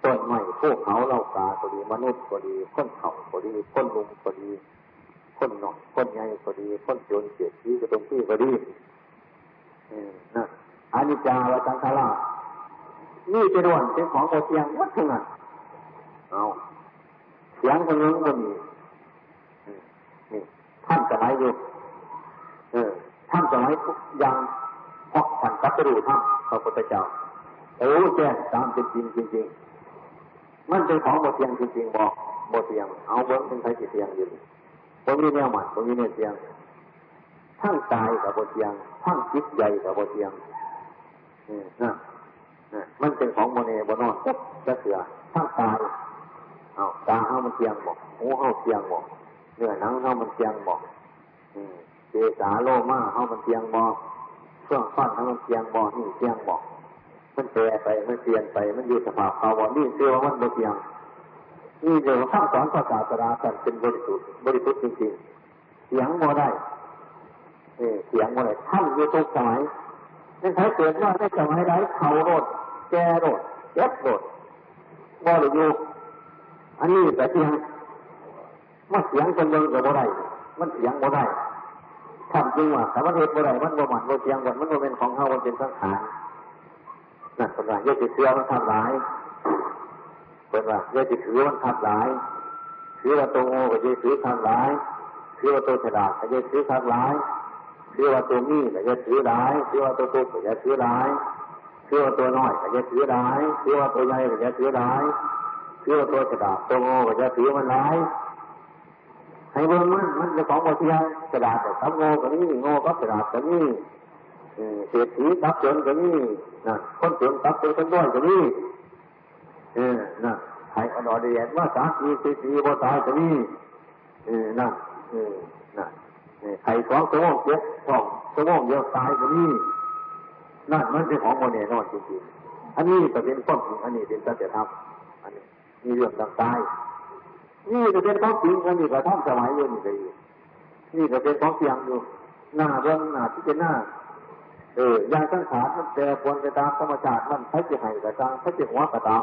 ต้นไม้พวกเขาเล่ากาก็ดีมนุษย์ก็ดีคนเขาก็ดีคนลุงก็ดีคนหน่อยคนใหญ่ก็ดีคนโจนเสียชีก็ตรงที่ก็ดีนะอันนี้จาเราสังขาร นี่เป็นวันเป็นของโอเทียงวัดทั้งนั้นเอาเสียงคนนึงมันมีนี่ท่านจะไหมอยู่เออท่านจะไหมทุกอย่างเพราะท่านกัตรูท่านพระพุทธเจ้าโอ้แจ้งตามเป็นจริงจริงมันเป็นของโมเทียงจริงๆบอกโมเทียง เอาเบิ้งเป็นใครเทียงอยู่ผมมีแนวหมันผมมีแนวเทียงทั้งกายกับโมเทียงทั้งจิตใจกับโมเทียงอืมนะ มันเป็นของโมเนบนอนจะเสือทั้งตายเอาตาเ้ามันเทียงบอกหูเ้าเทียงบอกเนื้อหนังเ้ามันเทียงบอกเจสาโลมาเ้ามันเทียงบอกเครื่องฟันเ้ามันเทียงบอกนี่เทียงบอกมันแปรไปมันเปลี่ยนไปมันอยู่สภาพภาวะนี่เชื่อว่ามันโมเทียงนี่เดี๋ยวข้าสอนภาษาสราสันเป็นบริสุทธิ์บริสุทธิ์จริงๆเสียงโมได้เสียงโมได้ท่านอยู่ทุกสมัย นั่นใช้เกิดว่าได้สมัยไรเขาโรดแกโรดเจ็บโรดบ่หรืออยู่อันนี้แต่เพียงมันเสียงคนเดินกับบ่ได้มันเสียงบ่ได้ทำจริงว่าแต่ว่าเหตุบ่ได้มันบ่หมันบ่เสียงกันมันบ่เป็นของเขามันเป็นสังขารนั่นเป็นว่าเยอะติเสียมันทำร้ายเป็นว่าเยอะติถือมันทำร้ายถือว่าตัวโง่ก็จะถือทำร้ายถือว่าตัวฉลาดก็จะถือทำร้าย ถือว่าตัวนี้ก็จะถือร้ายถือว่าตัวตุ๊กก็จะถือร้ายถือว่าตัวน้อยก็จะถือร้ายถือว่าตัวใหญ่ก็จะถือร้ายถือว่าตัวฉลาดตัวโง่ก็จะถือมันร้ายให้เบิ่งมันมันจะของบเทียกระดาษกับโง่ก็นี่โง่กับกระดาษก็นี่เศรษฐีกับจนก็นี่นะคนจนกับจนคนด้อยก็นี่เออนะให้อนอดียนว่าสามีเศรษฐีบ่ตายก็นี่เออนะเออนะ ไข่สองตัวเจ็บสองตัวเดียวตายก็นี่นั่นมันเป็นของโมเนนอนจริงๆอันนี้ก็เป็นความจริงอันนี้เป็นสัจธรรมอันนี้มีเรื่องต่างตายนี่จะเป็นความจริงอันนี้ก็ท่านสมัยเย็นเลยนี่ก็เป็นของเสียงอยู่หน้าเบื้องหน้าที่เป็นหน้าเออยางสังขารมันแปรปรวนไปตามธรรมชาติมันใช้จะให้กระจางใช้จะหัวกระตาม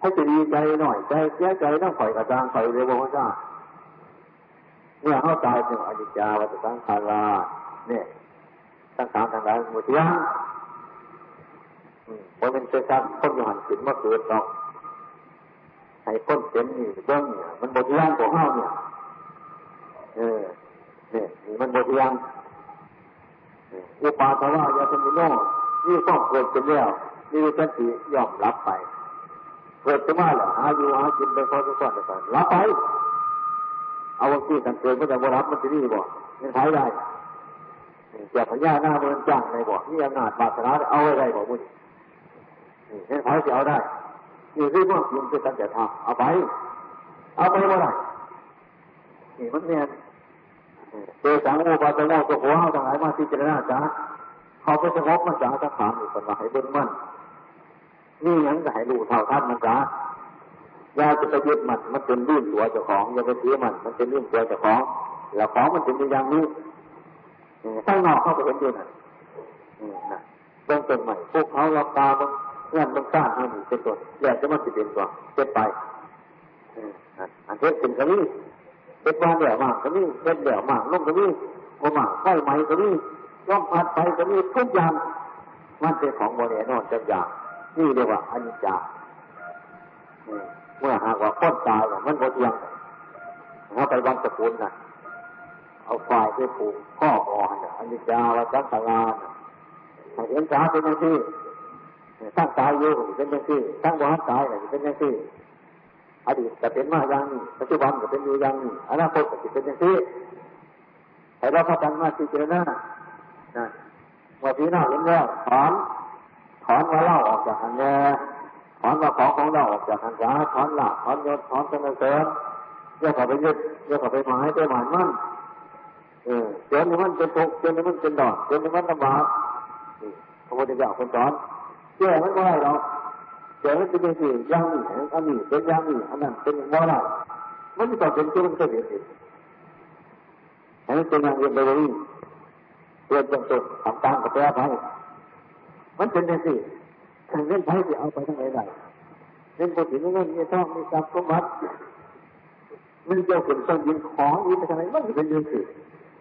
ให้จะดีใจหน่อยใจเสียใจต้องปล่อยกระจางปล่อยเร็วพระเจ้า เนี่ยเข้าใจเป็นอนิจจาวัตสังขาราเนี่ยสังขารทางหลายหมดยังเพราะมันเป็นการคนอยู่หันขึ้นมาเกิดต้องให้คนเป็นนี่เรื่องเนี่ยมันหมดยังของเฮาเนี่ยเออเนี่ยมันหมดยังอุปาทวายาสมิโนนี่ต้องเกิดขึ้นแล้วนี่สันติยอมรับไป เกิดขึ้นมาแล้วหาอยู่หากินไปพอทุกคนไปรับไป เอาวันที่กันเกิดก็จะบรับมันจะนี่บ่มันใช้ได้เจ้าพญาหน้าเมืองจังในบ่นี่อำนาจบาสนาเอาไว้ได้บ่มุ่นนี่ใช้จะเอาได้นี่คือพวกยิงคือตั้งแต่ทำเอาไป เอาไปเมื่อไหร่นี่มันเนี่ยเจอสังโอปาตโมตัวหัวเอาทางไหนมาที่เจรนาจ้าเขาไปสงบมันจ้าจะถามอยู่คนว่าให้เบิ้งมันนี่ยังจะให้รู้เท่าทันมันจ้า อย่าจะไปยึดมันมันเป็นลื่นตัวเจ้าของอย่าไปเสียมันมันเป็นลื่นตัวเจ้าของแล้วของมันเป็นอย่างนี้ข้างนอกเขาไปเห็นด้วยนั่นะเบื้องต้นใหม่พวกเขารับตาบางเงื่อนบางก้านนี่เป็นต้นแยกจะมันจะเป็นตัวเจ็บไปอันเทศเป็นกระนี้เป็นวานเดี่ยวมากกระนี้เป็นเดี่ยวมากลงกระนี้โอมาไฟไหมกระนี้ย่อมพัดไปกระนี้ทุกอย่างมันเป็นของโมเดลนอนจักอย่างนี่เรียกว่าอนิจจา เมื่อหากว่าพ้นตายมันหมดยังเขาไปวังสกุลนะเอาฝ่ายไปผูกข้ออ่อนอันนี้จาวจักรลานเห็นสาเป็นยังที่ตั้งตายอยู่เป็นยังที่ตั้งวานตายเป็นยังที่อดีตจะเป็นมาอย่างนี้ปัจจุบันจะเป็นอยู่อย่างนี้อนาคตจะเป็นยังที่แต่เราพัฒนาที่เจริญนะว่าที่น่าเห็นแล้วถอนถอนว่าเล่าออกจากอันแน่ ถอนว่าของของเราออกจากหันษาถอนหลักถอนยศถอนสนเสริญเยอะกว่าไปยึดเยอะกว่าไปหมายไปหมายมั่นเออเจนมันเป็นทุกข์จนมันเป็นดอกจนมันลำบากพระพุทธเจ้าคนสอนแก้มันก็ได้หรอกแก้มันเป็นอย่างนี้ย่างนี้อันนี้เป็นย่างนี้อันนั้นเป็นว่าไรมันไม่ต้องเป็นตัวมันก็เห็นเองอันนี้เป็นอย่างเดียวเลยเพื่อนจงตกทำตามกับแก้ไปมันเป็นอย่างนี้ ทางเงินไทยจะเอาไปทางไหนได้เงินปกติเงินมีทองมีทรัพย์สมบัติมันเกี่ยวกับต้องยินของยินไปทางไหนมันเป็นยังสิ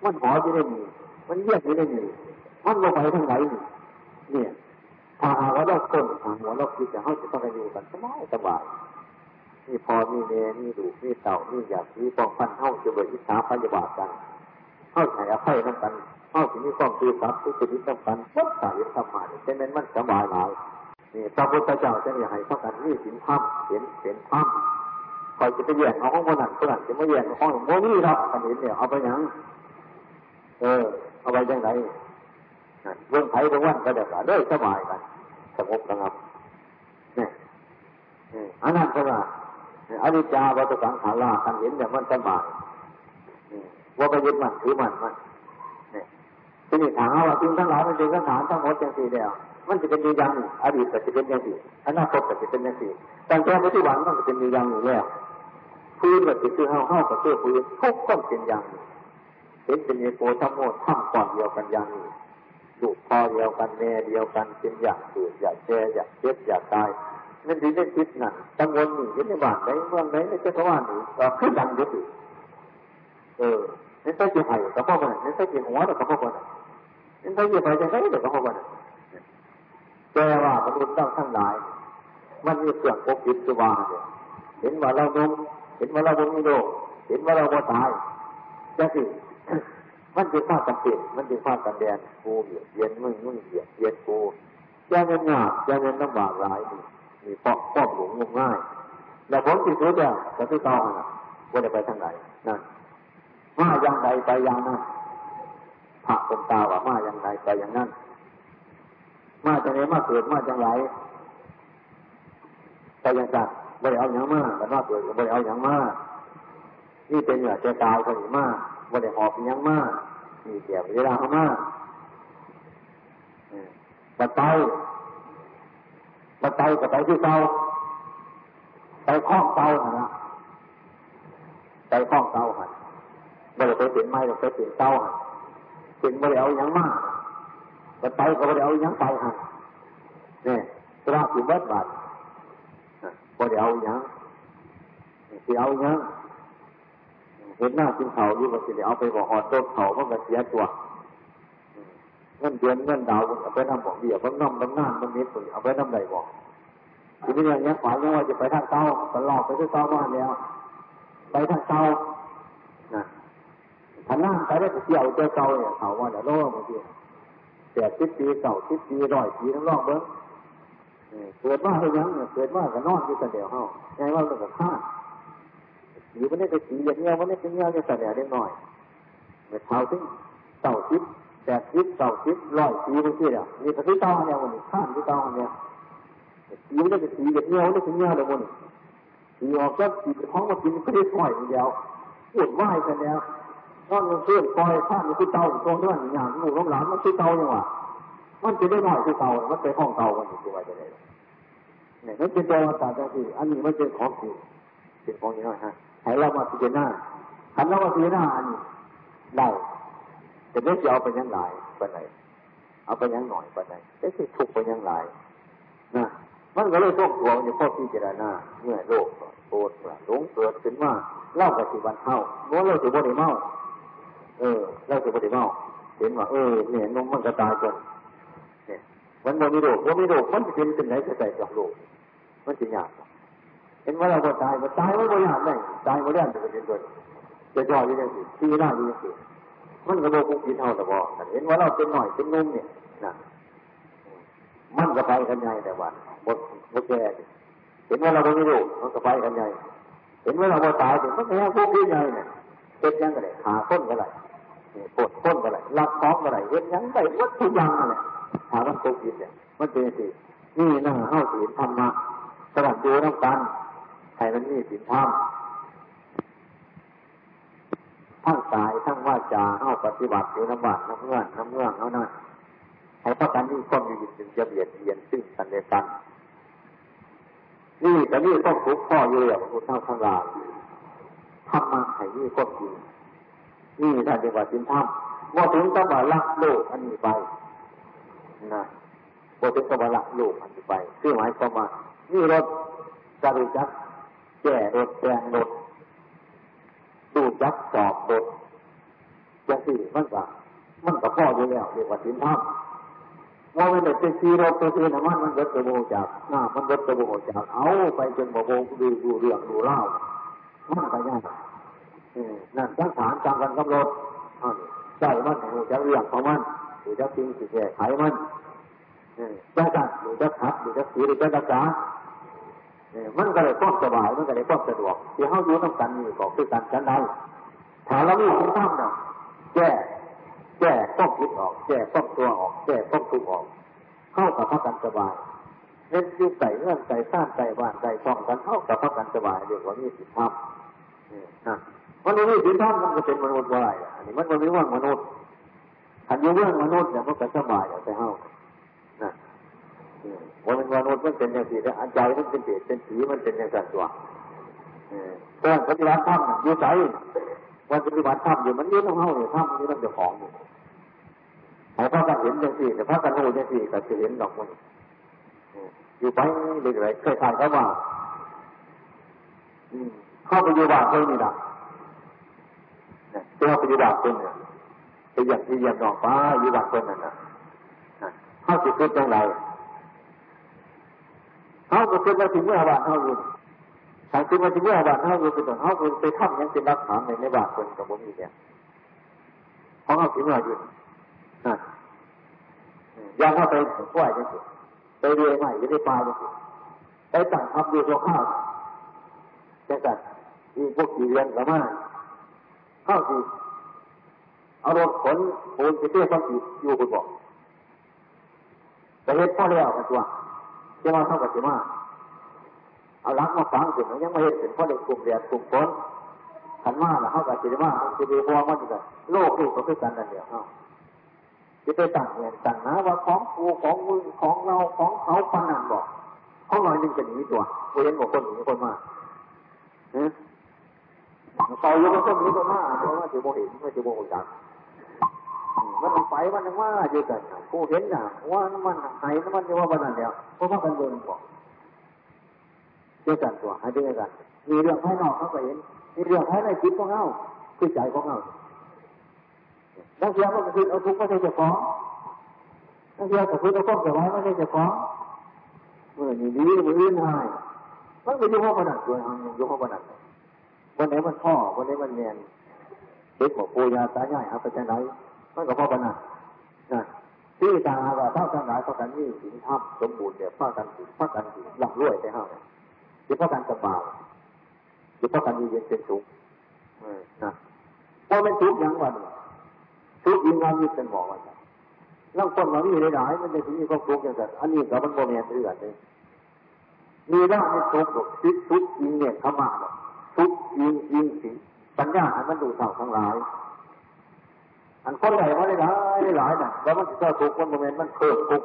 มันหอจะได้มีมันเยี่ยมจะได้มีมันลงไปทางไหนเนี่ยถ้าหากว่าเราคนทางหัวเราคิดจะให้จะต้องอยู่กันสบายสบายนี่พอมีเมนี่ดูนี่เต่านี่อยากนี่ปองพันเท่าจะเบิดอิสาพยาบาทกันเข้าใส่อภัยนั่นกันเข้าถึงนี่ความคือรับทุกชนิดต้องกันวัดสายธรรมะนี่เป็นนั้นมันสบายหลาย นี่พระพุทธเจ้าจะมีให้เท่ากันนี่สินธรรมเห็นเห็นธรรมคอยจะไปแย่งเอาของคนนั้นคนนั้นจะไม่แย่งของโมนี่ครับอันนี้เนี่ยเอาไปยังเออ เอาไปยังไงเรื่องไผ่เรื่องวันก็เดี๋ยวเด้สบายกันสงบนะครับเนี่ยอันนั้นก็ว่าอนิจจาวัตสังขาราการเห็นเนี่ยมันสบายว่าไปยึดมันถือมันมันเนี่ยที่นี้ถามว่าจริงทั้งหลายมันเป็นสังขารทั้งหมดอย่างสี่เดียว มันจะเป็นอย่างนี้อดีตจะเป็นอย่างนี้อนาคตจะเป็นอย่างนี้แต่แค่ปัจจุบันมันจะเป็นอย่างนี้แล้วพื้นก็จะคือเฮาเฮากับเชื่อพื้นทุกคนเป็นอย่างนี้เห็นเป็นเอโกทั้งหมดทำก่อนเดียวกันอย่างนี้ลูกพ่อเดียวกันแม่เดียวกันเป็นอย่ากเกิดอยากแก่อยากเจ็บอยากตายนั่นถึงได้คิดนั่นตังวนนี่ยึดในบ้านไหนเมืองไหนในจักรวาลนี่ก็ขึ้นดังยึดอยู่เออนี่ใช่จีไผ่กับพ่อคนนี่ใช่จีหัวกับพ่อคนนี่ใช่จีไผ่จะใช่กับพ่อคน แต่ว่ามนุษย์ต้องทั้งหลาย มันมีเสื่อมปกปิดตัววาเนี่ยเห็นว่าเราดุมเห็นว่าเราบุญมีโลเห็นว่าเราบ่ตายจะสิมันเป็นภาพกันเปลี่ยนมันเป็นภาพกันแดนกูเหยียเย็นมึงมึงเหยียดเย็นกูแก้เงินยากแก้เงินลำบากหลายนี่มีปอกปอกหลงงมง่ายแล้วผมติดรู้แล้วแต่ที่ต่อนะว่าจะไปทางไหนนั่นมาอย่างใดไปอย่างนั้นพระเป็นตาว่ามาอย่างใดไปอย่างนั้น มาจากไหนมาเกิดมาจากไหนไปย่างจัดบริเอาอย่างมากแต่ว่าเกิดบริเอาอย่างมากนี่เป็นเหนือเจ้าตายคนมาบ่ได้หอบยังมากมีเสียเวลาเขามากบัดไปบัดไปกับไปที่เตาไปคล้องเตาหันะไปคล้องเตาหันบ่ได้ไปเปลี่ยนไม้เราไปเปลี่ยนเต้าเปลี่ยนบริเอาอย่างมาก แต่ไปก็บริเอาย่างไปฮะเนี่ยสระสิเบิดบาทบริเอาย่างสิเอาย่างเห็นหน้ากินเขาอยู่ก็สิเอาไปบอกหอดต้นเขาก็เสียตัวเงินเดือนเงินดาวเอาไปทำบอกเบี้ยเพิ่งน้ำน้ำน้ำน้ำนิดเอาไปน้ำใดบอกทีนี้อย่างนี้ฝ่ายยังว่าจะไปทางเต้าตลอดไปที่เต้าบ้านแล้ว ไปทางเต้านะถ้าน้ำไปได้เกี่ยวเจอเต้าเนี่ยเขาว่าเดี๋ยวโล่บางทีแป ดสิบปีเก่าสิบปีร้อยปีทั้งรอบเบิ้งเกิดว่าให้ยังเกิดว่าก็นอนที่สันเดียวเฮาไงว่าเรื่องกับข้าอยู่วันนี้ก็สีอย่างเงี้ยวันนี้เป็นเงี้ยจะสันเดียวได้หน่อยเมื่อเท้าถึงเต่าสิบแปดสิบเต่าสิบร้อยปีบางทีอะนี่ก็ที่เต่าเนี่ยวันนี้ข้ามที่เต่าเนี่ยสีไม่ได้เป็นสีอย่างเงี้ยวันนี้เป็นเงี้ยเดี๋ยวันนี้สีออกก็สีท้องมากินก็ได้ปล่อยอย่เดียวปวดไหวกันแล้ว นอนเพื่อนปล่อยข้ามที่เต่าตรงนั้นอย่างหนูน้องหลานมันที่เต่าอย่างวะมันจะได้หน่อยที่เต่ามันเป็นห้องเต่าวันนี้ตัวจะได้เนี่ยนั่นเป็นตัวศาสตร์ที่อันนี้ไม่เป็นของจริงเป็นของนี้นะฮะให้เรามาพิจารณาขันเรามาพิจารณาอันนี้ได้แต่ไม่จะเอาไปยังหลายไปไหนเอาไปยังหน่อยไปไหนได้สิทุกไปยังหลายนะมันก็เลยต้องตัวอยู่พ่อพิจารณาเมื่อโลกโกรธหลงเกิดขึ้นว่าเล่าปฏิบัติเท่าโน้เราถือบ่ได้เมา เออเราถือบ่ได้เมาเห็นว่าเออเนี่ยนมมันก็ตายจนเนี่ยมันโมมีโรคโมมีโรคมันจะเป็นเป็นไหนจะใส่กับโลกมันจะยากเห็นว่าเราตายมันตายมันไม่ยากเลยตายไม่ได้จะเป็นตัวจะจ่อยยังไงทีหน้ายังไงมันก็โลกุกินเท่าแต่บอกเห็นว่าเราเป็นหน่อยเป็นนุ่มเนี่ยนะมันก็ไปกันใหญ่แต่วันหมดหมดแก่เห็นว่าเราไม่รู้มันก็ไปกันใหญ่เห็นว่าเราตายถึงมันแค่พวกที่ใหญ่เนี่ยเป็นยังไงหาต้นก็ไร ปวดต้นก็ไรรักท้องก็ไรเห็นยังไงวัตถุยังอะไรหามันตกยินเนี่ยมันเป็นสินี่น่าเข้าศีลธรรมะสลับดูน้ำกันใครมันนี่ศีลธรรมทั้งกายทั้งว่าจาเอาปฏิบัติอยู่น้ำบาดน้ำเงื่อนน้ำเงื่อนเอานั่นให้พระกันนี่ความอยู่จึงจะเบียดเบียนซึ่งกันและกันนี่แต่นี่ต้องทุกข้ออยู่อย่างพุทธทั้งหลายธรรมะให้นี่ก็จริง นี่ถ้าจะว่าจริงธรรมว่าถึงต้องว่าละโลกอันนี้ไปนะว่าถึงต้องว่าละโลกอันนี้ไปคือหมายความว่านี่รถจริจักแก่รถแปลงรถดูจักสอบรถจะสี่มันก็มันก็พ่ออยู่แล้วเรียกว่าสินธรรมว่ามันเป็นสีรถตัวที่น้ำมันมันรถตัวโบจากหน้ามันรถตัวโบจากเอาไปจนโบโบดูดูเรื่องดูเล่ามันไปยาก นั่นทั้งฐานจำกันกำหนดใจมันหูจะเรื่องของมันหูจะพิงสิแก้ไขมันจะกัดหูจะขัดหูจะสีหรือจะรักษามันก็เลยความสบาย มันก็เลยความสะดวกที่เขาอยู่ต้องกันนี่ก็คือการกันได้ถ้าเราไม่ถึงท่ามเนี่ยแก้แก้ต้องคิดออก แก้ต้องตัวออก แก้ต้องทุกออก เข้ากับพระกันสบายเน้นยุ่งใส่เงื่อนใส่ซ่านใส่บ้านใส่ช่องกันเข้ากับพระกันสบายเรียกว่ามีสิทธิธรรมนะ มันไม่มีสิทธิธรรมมันก็เป็นมนุษย์ว่าอะไรอันนี้มันไม่ว่ามนุษย์ขันยุ่เรื่องมนุษย์เนี่ยมันก็สบายแต่เข้านะวันเป็นมนุษย์มันเป็นอย่างสี่แต่อันใจมันเป็นเศษเป็นสีมันเป็นอย่างสัตว์ตัวเรื่องปฏิบัติธรรมอยู่ใจวันปฏิบัติธรรมอยู่มันยืนของเขาเนี่ยธรรมนี่มันจะของอยู่แต่พระกันเห็นอย่างสี่แต่พระกันรู้อย่างสี่ก็จะเห็นดอกมันอยู่ไปเรื่อยๆเคยทานเขาว่าเข้าไปอยู่บ้าปเลยนี่นะ เข้าปอยู่บาปคนเนี่ยไปอย่างที่อย่างดอกฟ้าอยู่บาปคนนั่นนะเขาจิคิดอย่างไรเขาก็เป็นมาถึงเมื่อบาทเขาอยู่ทางที่าถึงเมื่อบาทเขาอยู่เป็นต้นเขาเป็นไปทำยังเป็นรักฐาในในบาทคนกับผมอีกเนี่ยเขาเอาถึงเมื่ออยู่นะยังเข้าไปไหวจังไปเรียนใหม่ยังได้ปลายจังไปตั้งทำอยู่ตัวข้าวจังสันมีพวกกี่เรียนกับมาเข้าสิเอารถขนปูนไปเที่ยวต้องอยู่คุณบอกแต่เห็นพ่อเลี้ยวกันตัวจะว่าเท่ากับจะมาเอาลักมาฟังถึงยังไม่เห็นถึงพ่อเด็กกลุ่มเรียนกลุ่มคนขันมาแล้วเขากับจะมาจะดีพวงมันจะโลกนี่ก็คือกันนั่นเดียวเขาจะไปตั้งเงินตั้งนะว่าของกูของมึงของเราของเขาปานนั่นบอกเขาหน่อยนึงจะหนีตัวกูเห็นบอกคนหนีคนมาเออ เขาอยู่กับคนนีคนมาเพราะว่าจะจะโมเห็นไมันจะโมหจักมันไปมันว่าอยู่กันกูเห็นน่ะว่ามันหายมันจะว่าวันนั้นแล้วเพราะว่ากันเดินบอกเดียวกันตัวหายเดียวกัน มีเรื่องภายนอกเขาก็เห็น มีเรื่องภายในจิตของเขาคือใจของเขาบางทีมันก็คือเอาทุกข์ไม่ใช่เจ้าของบางทีก็คือเอาข้อเสียไว้ไม่ใช่เจ้าของเมื่อนี้ดีมืออื่นหายมันไม่ยุ่งกับมันตัวทางยุ่งกับมัน วันไหนมันพ่อวันไหนมันเนียนเด็กบอกปูยาตายายเอาไปจากไหนมันก็พ่อกันนะนะที่ต่าว่าเท่ากันหลายเท่ากันนี่สินทรัพย์สมบูรณ์เนี่ยพ่อกันสิพ่อกันสิหลังรวยได้ห้าเนี่ยที่พ่อกันสบายที่พ่อกันมีเย็นเป็นสุขนะพอเป็นทุกข์ยังวันทุกข์ยิ่งงานยิ่งเป็นหมอวันนั่งคนมามีหลายมันจะถึงมีความทุกข์อย่างนั้นอันนี้ก็มันโมเมนต์เรื่องนี้มีร่างในทุกข์ทุกข์ทุกยิงเนี่ยขมาทุกข์ ยิงยิงสิปัญญาอันมันดูเท่าทั้งหลาย อันคนไหนว่าได้หลายได้หลายน่ะแล้วมันจะทุกคนโมเมนมันเพิ่มทุก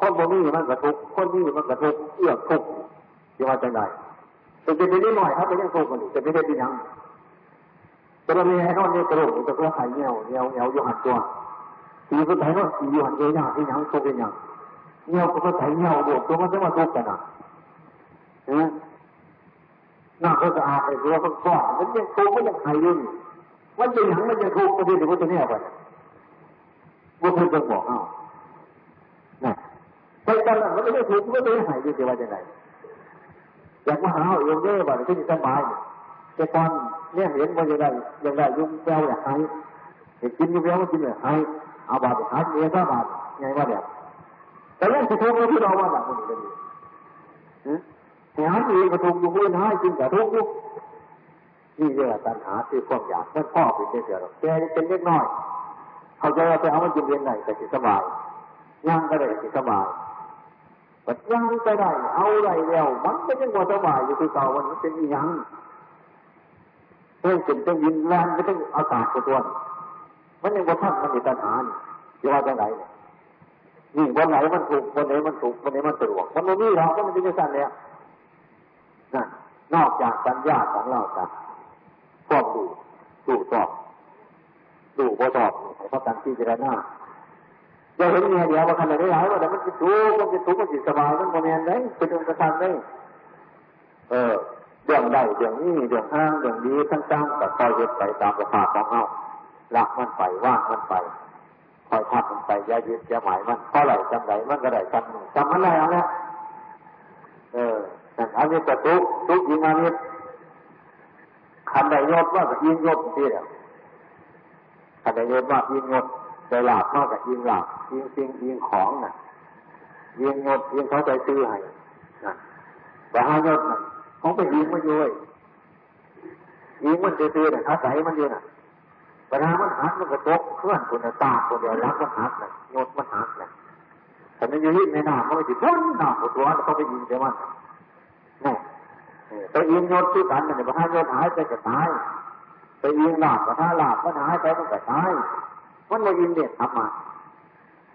คนโมมีมันกระทุกคนนี้มันกระทุกเอื้อทุกจะว่าจังไดแต่จะเป็นนิดหน่อยครับเป็นยังทุกมันจะไม่ได้เป็นยังจะมามีไอ้นอนนี่กระโดดจะเพื่อไข่เงี้ยวเงี้ยวเงี้ยวอยู่หันตัวสีก็ไข่นอนสีอยู่หันเงี้ยวที่ยังทุกเป็นยังเงี้ยวก็ไข่เงี้ยวบวกตัวมันจะมาทุกกันอะ เห็นหน้าก็สะอาดเลยตัวก็ก้อนมันยังทุกข์มันยังไข่ยุ่งมันจะยังมันจะทุกข์ก็ดีแต่ว่าตัวนี้ไปว่าเพื่นจะบอกเอ้าน่ะไปกันแล้วมันไม่ได้ทุกมันไม่ได้หายดีแต่ว่าจะไหนอยากมาหาเอาเองเด้อบ่ได้ที่สบายแต่ตอนเนี่ยเห็นว่าจะได้ยังได้ยุ่งแก้วอยากให้เห็นกินยุ่งแก้วมันกินเลยให้เอาบาทหายเมียก็บาทไงว่าเดี๋ยแต่เรื่องที่ทุกข์เราที่เราว่าแบบนี้เลย หาเองก็ทุกข์อยู่เมื่อให้กินแต่ทุกข์อยู่นี่เรียกว่าตัณหาคือความอยากนั่นพ่อเป็นเด็กเดียวแกเป็นเล็กน้อยเขาจะไปเอามันกินเรียนไหนแต่จิตสบายย่างก็ได้จิตสบายปัดย่างก็ได้ เอาได้แล้วมันก็ยังว่าสบายอยู่คือเก่ามันเป็นยังเรื่องเป็นต้องยินแรงไม่ต้องอากาศตัวมันยังว่าท่านมันมีตัณหาจะว่าจะไหนนี่วันไหนมันถูกวันไหนมันถูกวันไหนมันสะดวกมันไม่มีหรอกมันเป็นสั้นแล้วนั่ย นั่นนอกจากปัญญาของเราจ้ะควบดูดูตอบดูพอตอบให้เขาตั้งที่เจรนาเราเห็นเงี้ยเดียวว่าขนาดนี้หลายว่าแต่มันจะทุกข์มันจะทุกข์มันจะสบายมันโมเมนต์ได้เป็นองค์ประธานได้เออเรื่องใดเรื่องนี้เรื่องห้างเรื่องดีทั้งๆแต่คอยเย็ดไปตามประภาพของเอาหลักมันไปว่างมันไปคอยทับมันไปอย่ายึดอย่าหมายมันเพราะอะไหลจำไหลมันก็ได้จำหนึ่งจำมันได้เอาละเอ ออันนี้จะทุกทุกยิงอันนี้ขันใดยศว่ากับยิงยศที่เดียวขันใดยศว่ายิงยศใจหลาบมากกับยิงหลาบยิงสิ่งยิงของน่ะยิงยศยิงเขาใจซื้อให้นะแต่ห้ายศน่ะเขาไปยิงมันอยู่ยิงมันซื้อๆน่ะอาศัยมันอยู่น่ะปัญหามันหักมันกระตกเคลื่อนคนตาคนเดียวรักมันหักน่ะยศมันหักน่ะแต่มันยู่ที่ในหน้ามันไม่ติดพ้นหน้าหัวตัวเขาไปยิงเดี๋ยวมัน ไปยิงยศที่กันเนี่ยพระยศหายไปก็ตายไปยิงหลาบพระหลาบมันหายไปมันก็ตายมันมายิงเด็กทำมา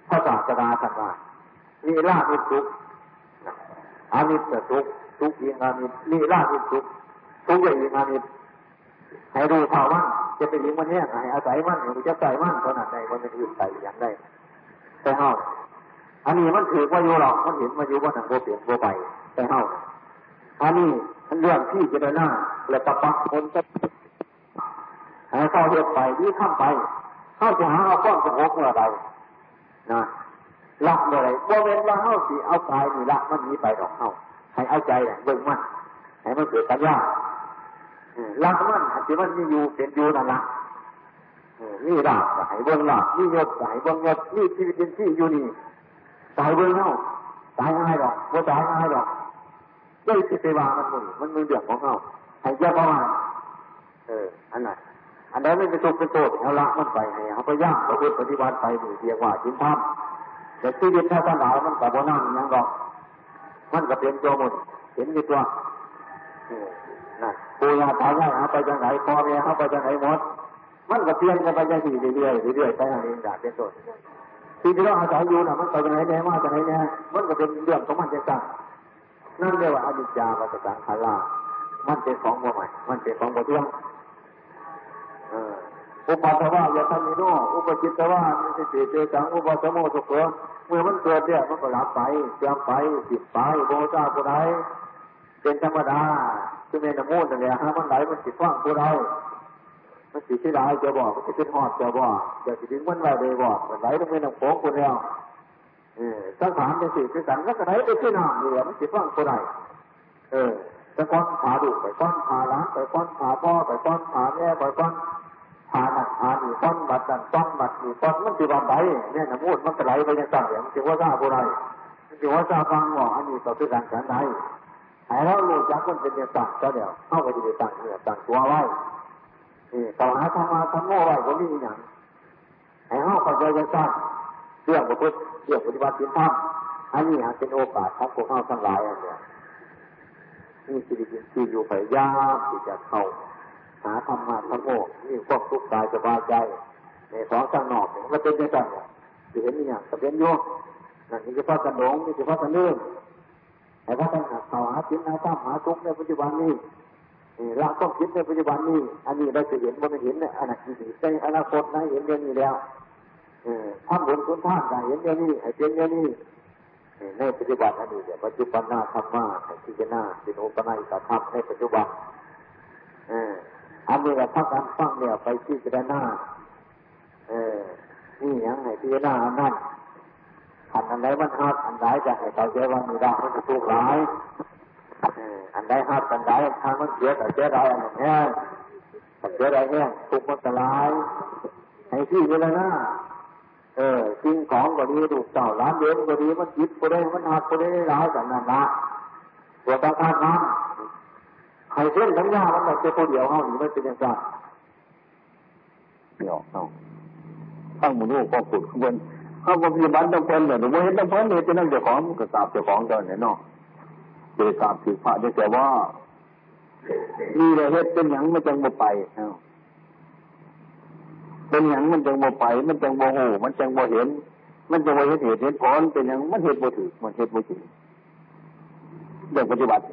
พระศาสดาสัตว์มีลาบิทุกอามิตรทุกทุกยิงอามิตรมีลาบิทุกทุกอย่างยิงอามิตรให้รู้เท่ามันจะไปยิงมันเนี่ยให้อาศัยมันหรือจะใส่มันขนาดไหนมันเป็นอื่นใส่อย่างไรแต่เฮาอันนี้มันถือว่าอยู่หรอกมันเห็นมาอยู่ว่าหนังโบเปลี่ยนโบไปแต่เฮา อันนี้เรื่องที่จะได้หน้าและปะปะคนจะหาเข้าเรียไปนี่ข้ามไปเข้าจะหาเอาก้อนสมองเมื่อใดนะละเมื่อไรว่าเว้นว่าเข้าสิเอากายนี่ละมันนี้ไปดอกเข้าให้เอาใจเบิ่งมันให้มันเกิดปัญญาละมันอันที่มันมีอยู่เป็นอยู่นั่นละนี่ละให้เบิ่งละนี่ยศให้เบิ่งยศนี่ชีวิตเป็นที่อยู่นี่ตายเบิ่งเข้าตายง่ายหรอกว่าตายง่ายหรอก ไม่สิไปวางมันมันมันมือเดือดของเขาให้แยกประมาเอออันไหนอันนั้นไม่เป็นทุกข์เป็นโทษเขาละมันไปให้เขาไปย่างเราปฏิบัติไปหรือเรียกว่าจินทำแต่ชีวิตถ้าสนาวมันกับโบนั่งยังดอกมันก็เป็นตัวหมด เห็นอยู่ตัวนะปูยาตายายเขาไปจังไหนพ่อแม่เขาไปจังไหนหมด มันก็เปลี่ยนกันไปยังสี่เรื่อยๆเรื่อยๆไปทางนี้ด่าเป็นต้นที่ที่เราอาศัยอยู่น่ะมันไปจังไหนแน่มาจังไหนแน่มันก็เป็นเรื่องของมันจะสั่ง นั่นเรียกว่าอนิจจาวัฏสังขารามันเป็นของโมใหม่ มันเป็นของโมเที่ยงอุปัตวะยะธรรมิโนอุปจิตวะมิสิติเตจังอุปสมโมสุเขเเมื่อมันเกิดเนี่ยมันก็หลับไปเสื่อมไปติดไปโบจ้าผู้ใดเป็นธรรมดาคือเมนมูนเนี่ยฮะมันไหลมันติฟังผู้ใดมันสิที่ไรจะบอกมันจะเป็นหอดจะบอกจะสิถึงมันไหลเลยบอกมันไหลลงไปในโค้งคนเดียว สังขารเป็นสิ่งที่สันก็ไหลไปที่น้ำเนี่ยมันติดฟังผู้ใดเออไปก้อนผาดุไปก้อนผาล้างไปก้อนผาพ่อไปก้อนผาแม่ไปก้อนผาหนักผาหนีก้อนบัดดันก้อนบัดหนีก้อนมันติดวันไหนเนี่ยน้ำมูดมันไหลไปยังสั่งอย่างมันจึงว่าซาผู้ใดมันจึงว่าซาฟังว่าอันนี้ต่อคือการฉันใดหายแล้วรู้จักมันเป็นอย่างต่างก็เดี๋ยวเข้าไปดีต่างเหนี่ยต่างตัวไว้นี่ต่อหาธรรมะธรรมโมไว้ก็มีอย่างให้เข้าไปใจจะสร้าง เรื่องประพฤติเรื่องปฏิบัติธรรมอันนี้เป็นโอกาสของพวกเข้าทั้งหลายอันเนี้ยนี่สิริที่อยู่พยายามที่จะเข้าหาธรรมะธรรมโมนี่พวกทุกข์กายสบายใจ ในของข้างนอกมันเป็นยังไงจะเห็นอย่างจะเป็นโยนั่นนี่คือพระกันหลงนี่คือพระกันเลื่อแต่ว่าต้องหาเขาหาจิตหาธรรมหาทุกข์ในปัจจุบันนี้เราต้องคิดในปัจจุบันนี้ อันนี้เราจะเห็นว่าไม่เห็นเนี่ยอนาคตในอนาคตนะเห็นเรื่องนี้แล้ว ทำบุญคุณท่านได้เห็นเรื่องนี้ให้เป็นเรื่องนี้ในปัจจุบันอันนี้เนี่ยปัจจุบันหน้าธรรมะให้พิจารณาเป็นปนัยสัธรรมในปัจจุบันอันนี้เราพักกันฟังเนี่ยไปพิจารณาเออนี่ยังให้พิจารณาอันนั้นอันอันไหนมันฮัดอันไหนจะให้เขาใจว่ามีได้มันจะถูกร้ายอันไหนฮัดอันไหนทางมันเสียแต่เสียไรอันนี้แต่เสียไรเนี่ยทุกข์มันจะร้ายให้ที่เวลาหน้า เออสิ่งของก็ดีถูกเจ้าร้านเดินก็ดีมันจิตก็ได้มันหักก็ได้ร้ายกันนั่นละตัวตาตาน้ำใครเส้นทั้งยามันแบบเจ้าคนเดียวเขาหนีไม่เป็นย่างไรไม่ออกเอาตั้งมือลูกก็ขุดข้างบนเขาก็มีบันต้องเป็นเนี่ยหนูไม่เห็นต้องเป็นเนี่ยจะนั่งเจ้าของก็สาบเจ้าของตอนเนี่ยเนาะเจ้าสาบถือพระจะแต่ว่านี่เลยเฮ็ดเป็นอย่างไม่จังบ่ไปเอ้า เป็นอย่างมันจังบ่ไป มันจังบ่หูมันจังบ่เห็น มันจังบ่เห็นเหตุเห็นผลเป็นอย่างมันเหตุบ่ถือมันเหตุบ่จริงเรื่องปฏิบัติ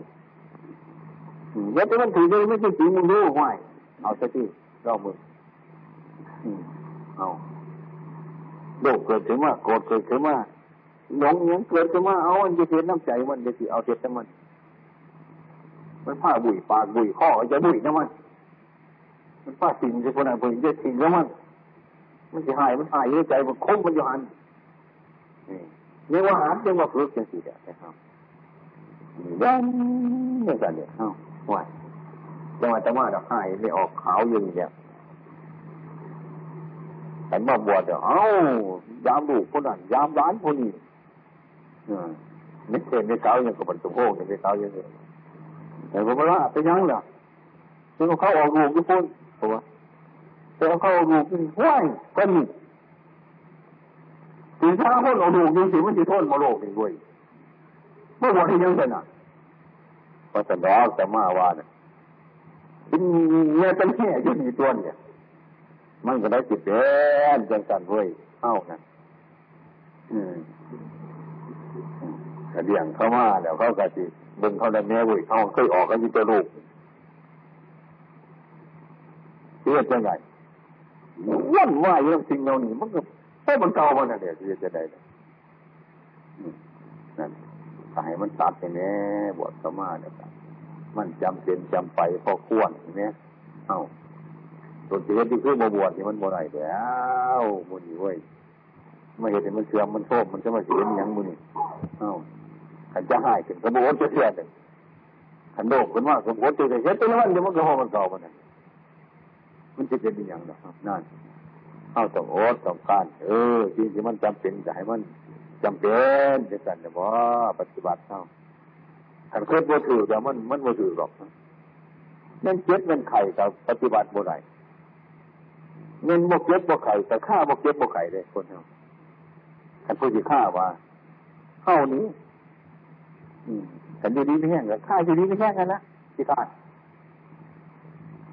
แล้วแต่มันถือได้ไม่ใช่จริงมึงรู้ห้วยเอาสักทีรอบมือเอาโลกเกิดขึ้นมาโกรธเกิดขึ้นมาหลงยังเกิดขึ้นมาเอาอันจะเทียนน้ำใจมันจะสิเอาเทียนน้ำมัน มันผ้าบุยปากบุยข้อจะบุยน้ำมันมันผ้าสิ่งจะคนไหนบุยจะสิ่งน้ำมัน มันจะหายมันหายในใจมันคมมันอยู่หันนี่เนี่ยว่าหันจังว่าฝึกจังสิเดียวนะครับยันเนี่ยกันเนี่ยเอ้าว่าจังหวะจังหวะดอกหายไม่ออกขาวอยู่เนี่ยแต่มาบวชเดี๋ยวเอ้ายามลูกคนนั้นยามร้านคนนี้ไม่เห็นไม่เก้าย่างกับมันตุ้งโค้งไม่เก้าย่างนี้แต่ผมว่าไปยังเหรอซึ่งเขาออกลูกทุกคนผมว่า แต่เขาออกลูกที่ห้วยก็มีถึงถ้าคนออกลูกจริงๆมันจะทนมาโลกอีกด้วยเมื่อวันที่ยังเป็นอะพอจะดอกจะมาว่าเนี่ยเนี่ยเป็นแค่ยุ่งตัวเนี่ย มันก็ได้จิตเด่นจังสันเว้ยเอ้านะอืมกระเดียงเข้ามาเดี๋ยวเขากระจิบึงเขาได้แม่เว้ยเขาเคยออกกันยี่ตัวลูกเรียกยังไง ว่นว่าอยู่สิ่งเหล่านี้มันก็แค่มันเก่ามันน่ะเดี๋ยวจะจะได้นั่นถ้าให้มันตัดไปแน่บวชเข้ามาเนี่ยมันจำเป็นจำไปพอควรเนี่ยเอ้าตัวเสียที่คือบวชนี่มันบ่ไรแล้วมุนี่เว้ยไม่เห็นมันเสื่อมมันโทษมันจะมาเสียนยังมุนี่เอ้าขันจะหายขึ้นกระโดดจะเสียเลยขันโดกขึ้นว่ากระโดดจะเสียตัวนั้นเดี๋ยวมันก็หอมันเก่ามัน มันจะเป็นอย่างไรนั่นเข้าต้องอดต้องการ เออจริงที่มันจำเป็นจะให้มันจำเป็นจะสั่นแต่ว่าปฏิบัติเท่าขันเคยบ่ถือแต่มันมันบ่ถือหรอกนั่นเจ็บนั่นไข่กับปฏิบัติบ่ได้เงินบกเก็บบกไข่แต่ฆ่าบกเก็บบกไข่เลยคนเราท่านพูดที่ฆ่าว่าเข้านี้ฉันอยู่ดีไม่แห้งกันฆ่าอยู่ดีไม่แห้งกันนะที่ฆ่า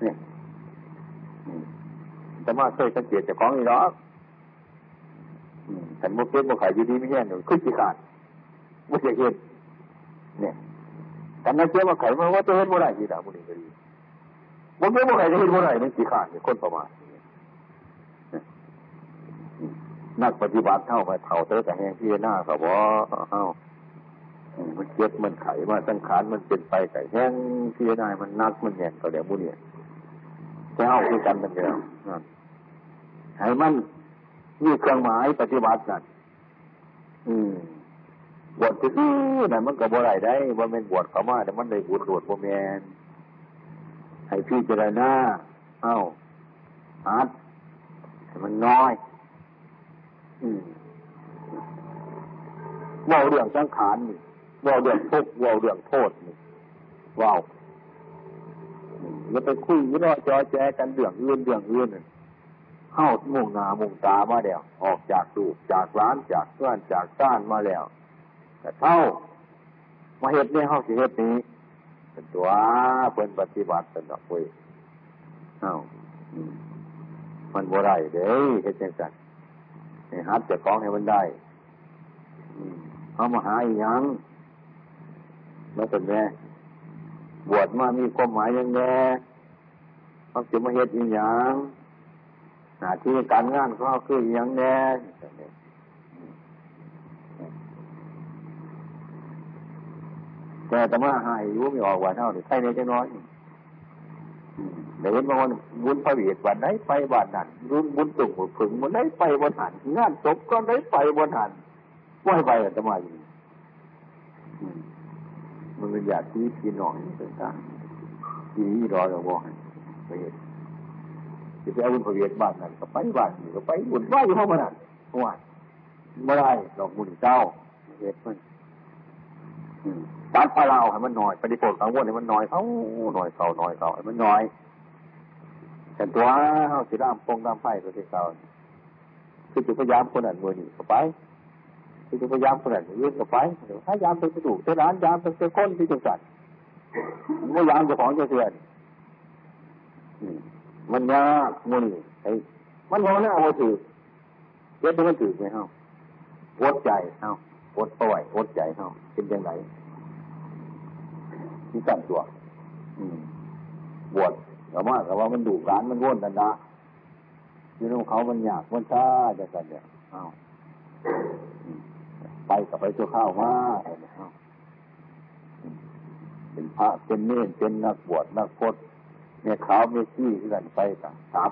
เนี่ย แต่ว่าเคยสังเกตจากของนี่หรอกฉันบกเก็บบกไข่อยู่ดีไม่แห้งอยู่ขึ้นที่ขาดไม่ใช่เห็นเนี่ยแต่นักเชื่อว่าไข่มันว่าจะเห็นบ่ได้ที่ดาวบุรีก็ดีบกเก็บบกไข่จะเห็นบ่ได้มันที่ขาดเนี่ยคนประมาณนักปฏิบัติเท่าไปเท่าเตอแต่แหงพี่หน้าเขาบอกเอ้ามันเจ็บมันไขมาสังขารมันเป็นไปไก่แห้งพี่หน้ามันนักมันแหงเขาเดี๋ยวบุเนี่ยจะเอาคือกันมันเดียว ให้มันมีเครื่องหมายปฏิบัติกันอืมบวชที่นั่นมันก็บ่ได้ได้ว่าเป็นบวชเขามาแต่มันได้บุญบวชบ่แมนให้พี่เจรณาเอ้าฮัดให้มันน้อยว่าเรื่องสังขารนี่ว่าเรื่องทุกข์ว่าเรื่องโทษนี่ว้าวอย่าไปคุยอย่าไปจอแจกันเรื่องอื่นเรื่องอื่น เข้ามุ่งหนามุ่งตามาแล้ว ออกจากลูกจากร้านจากเพื่อนจากก้านมาแล้วแต่เท่ามาเหตุนี้เข้าสิเหตุนี้เป็นตัวเป็นปฏิบัติเป็นดอกเว้ยเอ้ามันบ่ไรเด้เหตุจังสันให้หัดจะคล้องให้มันได้เขามาหาอีกยังแล้วเป็นแม่บวชมามีความหมายยังไงเขาจะมาเหตุอีกยัง หน้าที่การงานเขาคืออีกยังแน่แต่แต่ว่าหายรู้ไม่ออกว่าเท่านี้ใช่ในจะน้อยเดี๋ยวบางคนบุญพระเวทวันไหนไปวันนั้นบุญบุญตุ่งผึ่งวันไหนไปวันหันงานศพก็ไหนไปวันหันไหวไปแต่มาอยู่มันเป็นอยากที่พี่น้องต่างๆที่นี่รอเราบอกไปเห็น จะไปเอาบุญพระเวทบ้านนั้นก็ไปบ้านนี้ก็ไปบุญไหวอยู่ห้องมันั้นว่าไม่ได้ดอกบุญเจ้าเหตุมันตัดพลาเราให้มันน่อยปฏิโภคกังวลให้มันน่อยเขาหน่อยเขาหน่อยเขาให้มันน่อยแต่ตัวเขาสิร่ามปงร่ามไฟตัวที่เขาคือจุพยายามคนนั้นมือนี่เข้าไปคือจุพยายามคนนั้นยื่นเข้าไปถ้ายามเป็นกระดูกเท่านั้นยามเป็นเจ้าคนที่จังสัตว์ไม่ยามเจ้าของเจ้าเสือน มันยากมือนี่ไอ้มันมองหน้าโมถือเยอะมันถือไหมเฮาปวดใจเฮาปวดป่วยปวดใจเฮาเป็นยังไงที่สั่นตัวบวชแต่ว่าแต่ว่ามันดุร้านมันว่นกันนะยี่น้องเขามันยากมันช้าจะกันเนี่ยเอาไปกับไปตัวข้าวมาเป็นพระเป็นเนรเป็นนักบวชนักพจน์ เนี่ยขาวเมซี่ที่กันไปกับซับ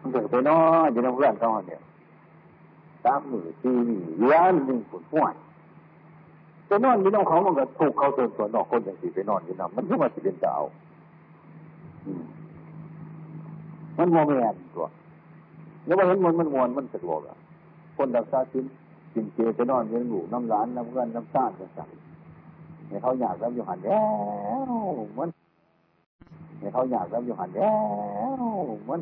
มันเกิดไปน้อยยี่น้องเพื่อนเขาเนี่ยสามหมื่นสี่เลี้ยนหนึ่งผลห้วยไปนอนยี่น้องเขามันก็ถูกเขาส่วนส่วนนอกคนอย่างสี่ไปนอนอยู่นำมันก็มาสิเป็นเจ้ามันโมเมนตัวแล้วว่าเห็นมันมันมวนมันสะดวกอะคนดักซาชิ้นกินเจไปนอนเลี้ยงหลูน้ำร้านน้ำเงินน้ำซ่านต่งเนี่ยเขาอยากรับอยู่หันแล้วมัน เขาอยากรับอยู่หันแล้วมัน